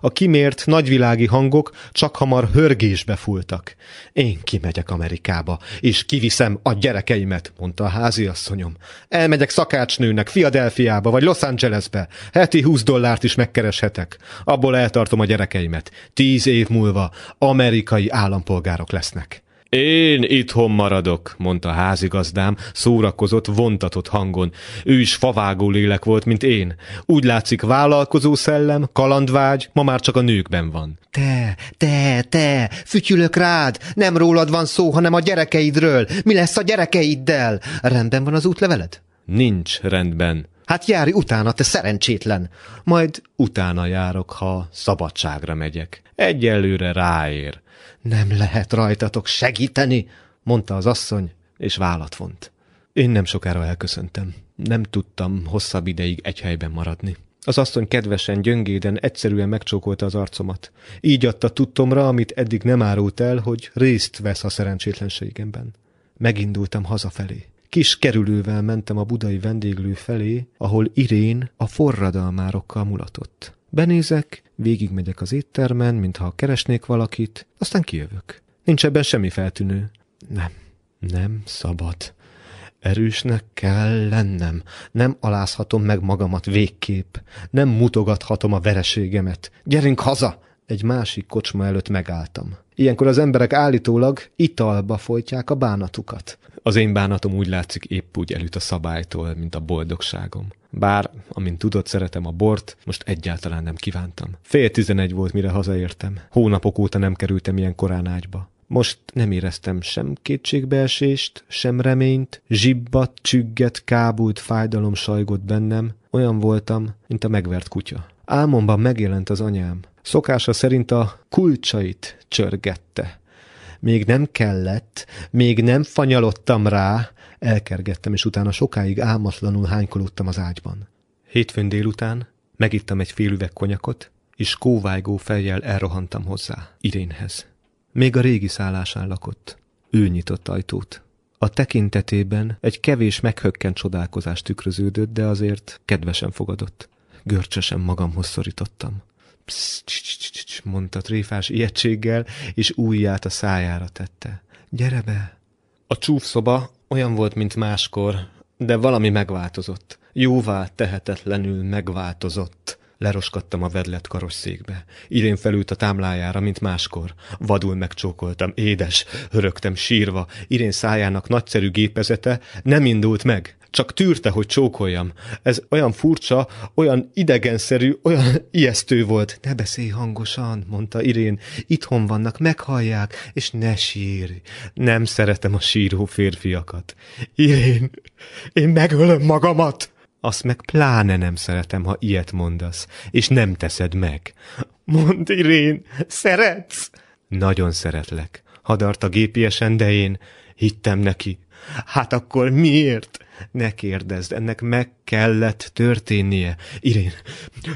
A kimért nagyvilági hangok csak hamar hörgésbe fultak. Én kimegyek Amerikába, és kiviszem a gyerekeimet, mondta a háziasszonyom. Elmegyek szakácsnőnek Fiadelfiába vagy Los Angelesbe. Heti 20 dollárt is megkereshetek. Abból eltartom a gyerekeimet. Tíz év múlva amerikai állampolgárok lesznek. Én itthon maradok, mondta a házigazdám, szórakozott, vontatott hangon. Ő is favágó lélek volt, mint én. Úgy látszik vállalkozó szellem, kalandvágy, ma már csak a nőkben van. Te, te, te, fütyülök rád, nem rólad van szó, hanem a gyerekeidről. Mi lesz a gyerekeiddel? Rendben van az útleveled? Nincs rendben. Hát járj utána, te szerencsétlen. Majd utána járok, ha szabadságra megyek. Egyelőre ráér. Nem lehet rajtatok segíteni, mondta az asszony, és vállat vont. Én nem sokára elköszöntem. Nem tudtam hosszabb ideig egy helyben maradni. Az asszony kedvesen, gyöngéden, egyszerűen megcsókolta az arcomat. Így adta tudtomra, amit eddig nem árult el, hogy részt vesz a szerencsétlenségemben. Megindultam hazafelé. Kis kerülővel mentem a budai vendéglő felé, ahol Irén a forradalmárokkal mulatott. Benézek, végigmegyek az éttermen, mintha keresnék valakit, aztán kijövök. Nincs ebben semmi feltűnő. Nem, nem szabad. Erősnek kell lennem. Nem alázhatom meg magamat végképp. Nem mutogathatom a vereségemet. Gyerünk haza! Egy másik kocsma előtt megálltam. Ilyenkor az emberek állítólag italba folytják a bánatukat. Az én bánatom úgy látszik épp úgy elüt a szabálytól, mint a boldogságom. Bár, amint tudod, szeretem a bort, most egyáltalán nem kívántam. Fél tizenegy volt, mire hazaértem. Hónapok óta nem kerültem ilyen korán ágyba. Most nem éreztem sem kétségbeesést, sem reményt, zsibbat, csügget, kábult, fájdalom sajgott bennem, olyan voltam, mint a megvert kutya. Álmomban megjelent az anyám. Szokása szerint a kulcsait csörgette. Még nem kellett, még nem fanyalottam rá, elkergettem, és utána sokáig álmatlanul hánykolódtam az ágyban. Hétfőn délután megittam egy fél üveg konyakot, és kóvájgó fejjel elrohantam hozzá, Irénhez. Még a régi szállásán lakott. Ő nyitott ajtót. A tekintetében egy kevés meghökkent csodálkozás tükröződött, de azért kedvesen fogadott. Görcsösen magamhoz szorítottam. Psz, mondta tréfás ijegységgel, és ujját a szájára tette. Gyere be! A csúfszoba olyan volt, mint máskor, de valami megváltozott. Jóvá tehetetlenül megváltozott. Leroskadtam a vedlet karosszékbe. Irén felült a támlájára, mint máskor. Vadul megcsókoltam, édes, hörögtem sírva. Irén szájának nagyszerű gépezete nem indult meg. Csak tűrte, hogy csókoljam. Ez olyan furcsa, olyan idegenszerű, olyan ijesztő volt. Ne beszélj hangosan, mondta Irén. Itthon vannak, meghallják, és ne sírj. Nem szeretem a síró férfiakat. Irén, én megölöm magamat! Azt meg pláne nem szeretem, ha ilyet mondasz, és nem teszed meg. Mondd, Irén, szeretsz? Nagyon szeretlek. Hadart a gépiesen, de én hittem neki. Hát akkor miért? Ne kérdezd, ennek meg kellett történnie. Irén,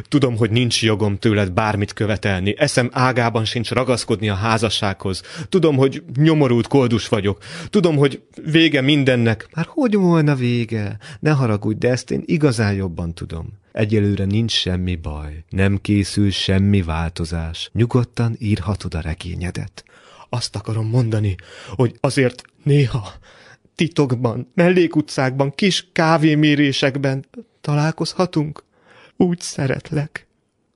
tudom, hogy nincs jogom tőled bármit követelni. Eszem ágában sincs ragaszkodni a házassághoz. Tudom, hogy nyomorult koldus vagyok. Tudom, hogy vége mindennek. Már hogy volna vége? Ne haragudj, de ezt én igazán jobban tudom. Egyelőre nincs semmi baj. Nem készül semmi változás. Nyugodtan írhatod a regényedet. Azt akarom mondani, hogy azért néha titokban, mellékutcákban, kis kávémérésekben találkozhatunk? Úgy szeretlek.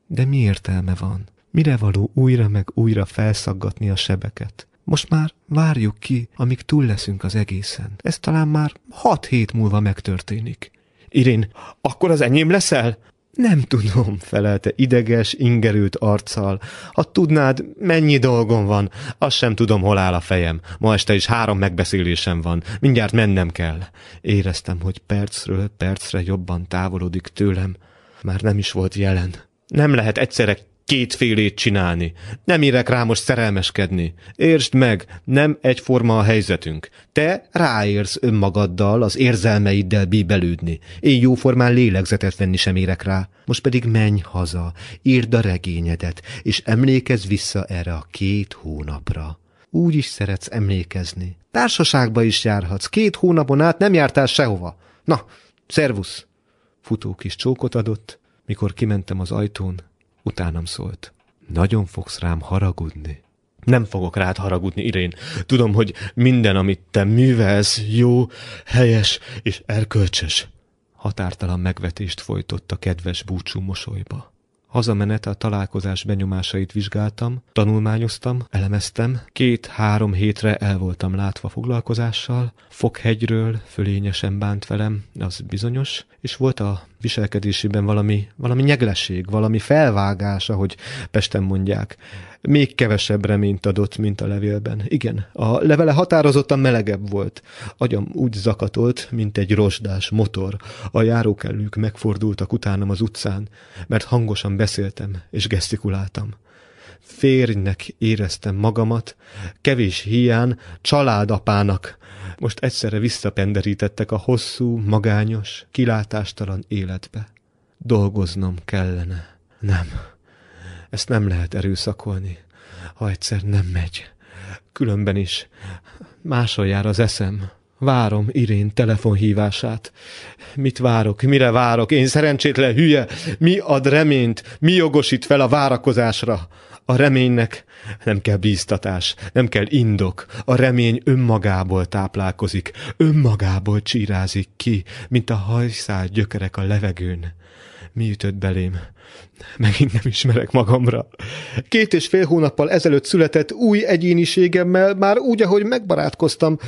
De mi értelme van? Mire való újra meg újra felszaggatni a sebeket? Most már várjuk ki, amíg túl leszünk az egészen. Ez talán már hat hét múlva megtörténik. Irén, akkor az enyém leszel? Nem tudom, felelte ideges, ingerült arccal. Ha tudnád, mennyi dolgom van, azt sem tudom, hol áll a fejem. Ma este is három megbeszélésem van, mindjárt mennem kell. Éreztem, hogy percről percre jobban távolodik tőlem. Már nem is volt jelen. Nem lehet egyszerre kétfélét csinálni. Nem érek rá most szerelmeskedni. Értsd meg, nem egyforma a helyzetünk. Te ráérsz önmagaddal, az érzelmeiddel bíbelődni. Én jóformán lélegzetet venni sem érek rá. Most pedig menj haza, írd a regényedet, és emlékezz vissza erre a két hónapra. Úgy is szeretsz emlékezni. Társaságba is járhatsz. Két hónapon át nem jártál sehova. Na, szervusz! Futó kis csókot adott, mikor kimentem az ajtón, Utánam szólt. Nagyon fogsz rám haragudni. Nem fogok rád haragudni, Irén. Tudom, hogy minden, amit te művelsz, jó, helyes és erkölcses. Határtalan megvetést folytott a kedves búcsú mosolyba. Hazamenet a találkozás benyomásait vizsgáltam, tanulmányoztam, elemeztem, két-három hétre el voltam látva foglalkozással, Fokhegyről fölényesen bánt velem, az bizonyos, és volt a viselkedésében valami, valami nyeglesség, valami felvágás, ahogy Pesten mondják. Még kevesebb reményt adott, mint a levélben. Igen, a levele határozottan melegebb volt. Agyam úgy zakatolt, mint egy rozsdás motor. A járókellők megfordultak utánam az utcán, mert hangosan beszéltem és gesztikuláltam férjnek éreztem magamat, kevés hián családapának. Most egyszerre visszapenderítettek a hosszú, magányos, kilátástalan életbe. Dolgoznom kellene. Nem, ezt nem lehet erőszakolni, ha egyszer nem megy. Különben is máshol az eszem. Várom Irén telefonhívását. Mit várok? Mire várok? Én szerencsétlen hülye? Mi ad reményt? Mi jogosít fel a várakozásra? A reménynek nem kell bíztatás, nem kell indok. A remény önmagából táplálkozik, önmagából csírázik ki, mint a hajszál gyökerek a levegőn. Mi ütött belém? Megint nem ismerek magamra. Két és fél hónappal ezelőtt született új egyéniségemmel már úgy, ahogy megbarátkoztam.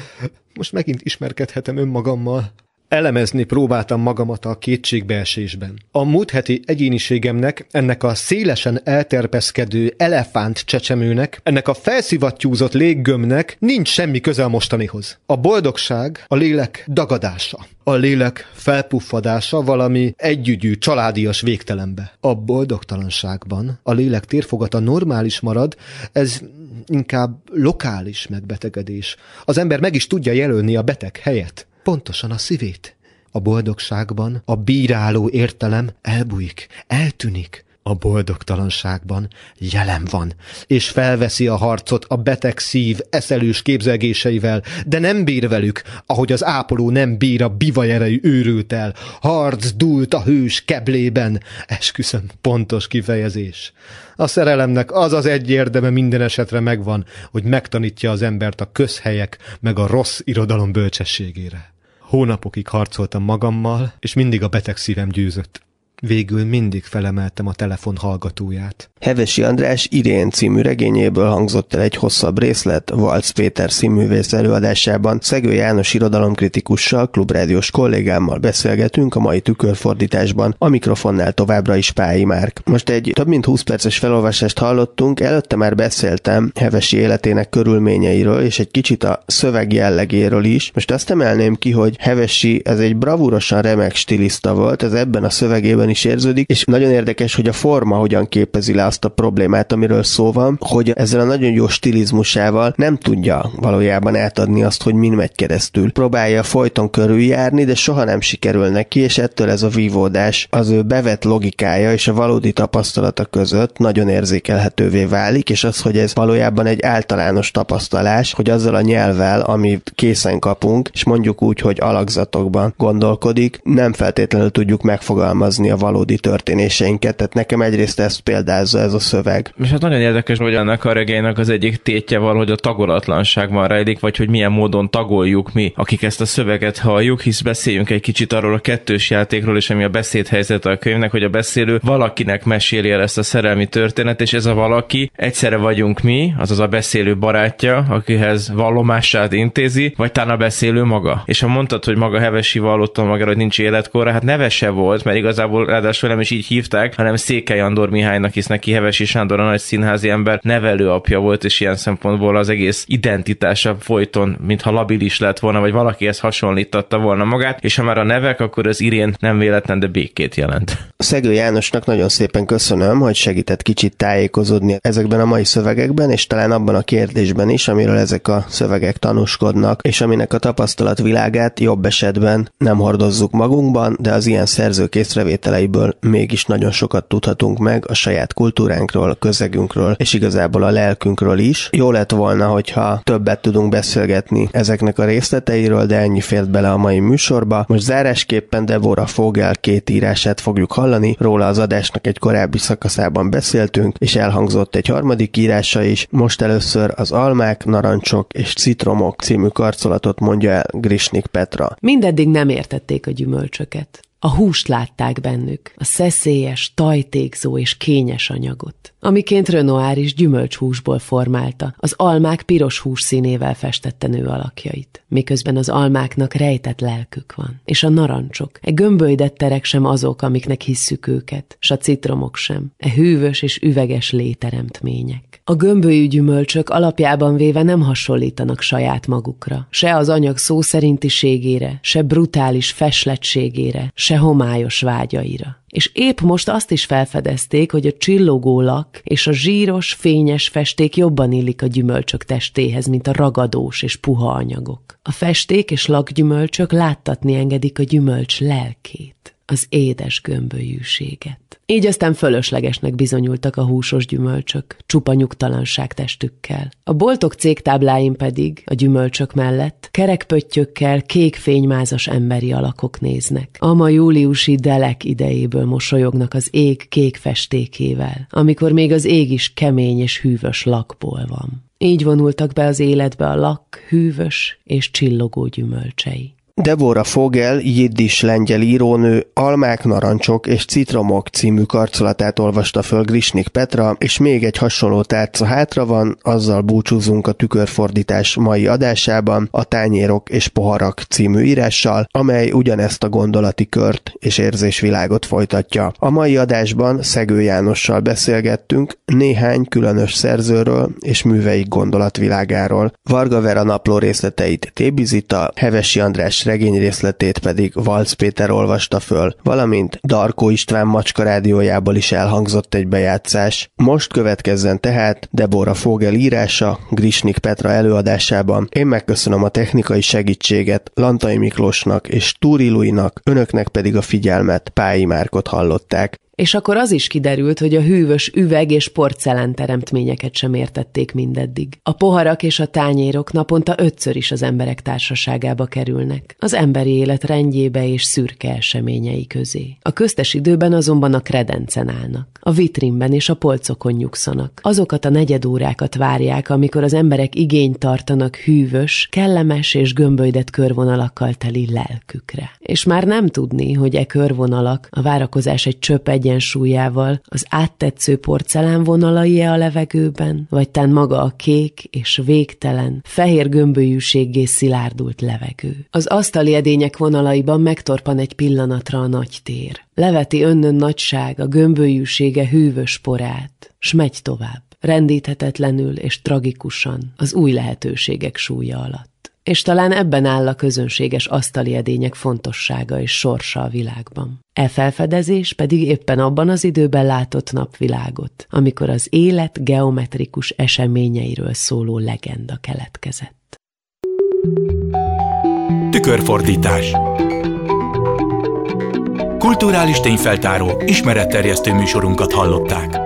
Most megint ismerkedhetem önmagammal. Elemezni próbáltam magamat a kétségbeesésben. A múlt heti egyéniségemnek, ennek a szélesen elterpeszkedő elefánt csecsemőnek, ennek a felszivattyúzott léggömnek nincs semmi köze a mostanihoz. A boldogság a lélek dagadása. A lélek felpuffadása valami együgyű, családias végtelenbe. A boldogtalanságban a lélek térfogata normális marad, ez inkább lokális megbetegedés. Az ember meg is tudja jelölni a beteg helyet pontosan a szívét. A boldogságban a bíráló értelem elbújik, eltűnik. A boldogtalanságban jelen van, és felveszi a harcot a beteg szív eszelős képzelgéseivel, de nem bír velük, ahogy az ápoló nem bír a bivajerejű őrültel. Harc dúlt a hős keblében. Esküszöm, pontos kifejezés. A szerelemnek az az egy érdeme minden esetre megvan, hogy megtanítja az embert a közhelyek meg a rossz irodalom bölcsességére. Hónapokig harcoltam magammal, és mindig a beteg szívem győzött. Végül mindig felemeltem a telefon hallgatóját. Hevesi András Irén című regényéből hangzott el egy hosszabb részlet Valc Péter színművész előadásában. Szegő János irodalomkritikussal, klubrádiós kollégámmal beszélgetünk a mai tükörfordításban, a mikrofonnál továbbra is Pályi Márk. Most egy több mint 20 perces felolvasást hallottunk, előtte már beszéltem Hevesi életének körülményeiről, és egy kicsit a szöveg jellegéről is. Most azt emelném ki, hogy Hevesi ez egy bravúrosan remek stiliszta volt, ez ebben a szövegében is érződik, és nagyon érdekes, hogy a forma hogyan képezi le azt a problémát, amiről szó van, hogy ezzel a nagyon jó stilizmusával nem tudja valójában átadni azt, hogy min megy keresztül. Próbálja folyton körüljárni, de soha nem sikerül neki, és ettől ez a vívódás az ő bevett logikája és a valódi tapasztalata között nagyon érzékelhetővé válik, és az, hogy ez valójában egy általános tapasztalás, hogy azzal a nyelvvel, amit készen kapunk, és mondjuk úgy, hogy alakzatokban gondolkodik, nem feltétlenül tudjuk megfogalmazni a valódi történéseinket. Tehát nekem egyrészt ezt példázza ez a szöveg. És hát nagyon érdekes, hogy ennek a regénynek az egyik tétje valahogy a tagolatlanságban rejlik, vagy hogy milyen módon tagoljuk mi, akik ezt a szöveget halljuk, hisz beszéljünk egy kicsit arról a kettős játékról, és ami a beszédhelyzet a könyvnek, hogy a beszélő valakinek meséli el ezt a szerelmi történet, és ez a valaki egyszerre vagyunk mi, azaz a beszélő barátja, akihez vallomását intézi, vagy talán a beszélő maga. És ha mondtad, hogy maga Hevesi vallotta magára, hogy nincs életkorra, hát nevese volt, mert igazából ráadásul nem is így hívták, hanem Székely Andor Mihálynak, hisz neki Hevesi Sándor a nagy színházi ember nevelőapja volt, és ilyen szempontból az egész identitása folyton, mintha labilis lett volna, vagy valakihez hasonlította volna magát, és ha már a nevek, akkor az Irén nem véletlen, de békét jelent. Szegő Jánosnak nagyon szépen köszönöm, hogy segített kicsit tájékozódni ezekben a mai szövegekben, és talán abban a kérdésben is, amiről ezek a szövegek tanúskodnak, és aminek a tapasztalatvilágát jobb esetben nem hordozzuk magunkban, de az ilyen szerzők észrevételeiből mégis nagyon sokat tudhatunk meg a saját kultúránkról, a közegünkről, és igazából a lelkünkről is. Jó lett volna, hogyha többet tudunk beszélgetni ezeknek a részleteiről, de ennyi fért bele a mai műsorba. Most zárásképpen Deborah Fogel két írását fogjuk hallani, róla az adásnak egy korábbi szakaszában beszéltünk, és elhangzott egy harmadik írása is. Most először az Almák, Narancsok és Citromok című karcolatot mondja el Grisnik Petra. Mindeddig nem értették a gyümölcsöket. A húst látták bennük, a szeszélyes, tajtékzó és kényes anyagot, amiként Renoir is gyümölcshúsból formálta, az almák piros hús színével festette nő alakjait, miközben az almáknak rejtett lelkük van, és a narancsok, e gömbölydett terek sem azok, amiknek hisszük őket, s a citromok sem, e hűvös és üveges léteremtmények. A gömbölyű gyümölcsök alapjában véve nem hasonlítanak saját magukra, se az anyag szó szerintiségére, se brutális feslettségére, se homályos vágyaira. És épp most azt is felfedezték, hogy a csillogó lak és a zsíros, fényes festék jobban illik a gyümölcsök testéhez, mint a ragadós és puha anyagok. A festék és lakgyümölcsök láttatni engedik a gyümölcs lelkét, az édes gömbölyűséget. Így aztán fölöslegesnek bizonyultak a húsos gyümölcsök, csupa nyugtalanság testükkel. A boltok cégtábláin pedig, a gyümölcsök mellett, kerekpöttyökkel kék fénymázas emberi alakok néznek. Ama júliusi delek idejéből mosolyognak az ég kék festékével, amikor még az ég is kemény és hűvös lakból van. Így vonultak be az életbe a lak, hűvös és csillogó gyümölcsei. Deborah Fogel, jiddis lengyel írónő, Almák, Narancsok és Citromok című karcolatát olvasta föl Grisnik Petra, és még egy hasonló tárca hátra van, azzal búcsúzunk a tükörfordítás mai adásában, a Tányérok és Poharak című írással, amely ugyanezt a gondolati kört és érzésvilágot folytatja. A mai adásban Szegő Jánossal beszélgettünk néhány különös szerzőről és műveik gondolatvilágáról. Varga Vera napló részleteit Tébizita, Hevesi András regény részletét pedig Valc Péter olvasta föl, valamint Darkó István macska rádiójából is elhangzott egy bejátszás. Most következzen tehát Deborah Fogel írása Grisnik Petra előadásában. Én megköszönöm a technikai segítséget Lantai Miklósnak és Túri Luinak, önöknek pedig a figyelmet Pályi Márkot hallották. És akkor az is kiderült, hogy a hűvös üveg és porcelán teremtményeket sem értették mindeddig. A poharak és a tányérok naponta ötször is az emberek társaságába kerülnek, az emberi élet rendjébe és szürke eseményei közé. A köztes időben azonban a kredencen állnak, a vitrínben és a polcokon nyugszanak. Azokat a negyedórákat várják, amikor az emberek igényt tartanak hűvös, kellemes és gömbölydett körvonalakkal teli lelkükre. És már nem tudni, hogy e körvonalak a várakozás egy csöpp egyensúlyával az áttetsző porcelán vonalai-e a levegőben, vagy tán maga a kék és végtelen, fehér gömbölyűséggé szilárdult levegő. Az asztali edények vonalaiban megtorpan egy pillanatra a nagy tér. Leveti önnön nagyság a gömbölyűsége hűvös porát, s megy tovább rendíthetetlenül és tragikusan az új lehetőségek súlya alatt. És talán ebben áll a közönséges asztali edények fontossága és sorsa a világban. E felfedezés pedig éppen abban az időben látott napvilágot, amikor az élet geometrikus eseményeiről szóló legenda keletkezett. Tükörfordítás Kulturális tényfeltáró, ismeretterjesztő műsorunkat hallották.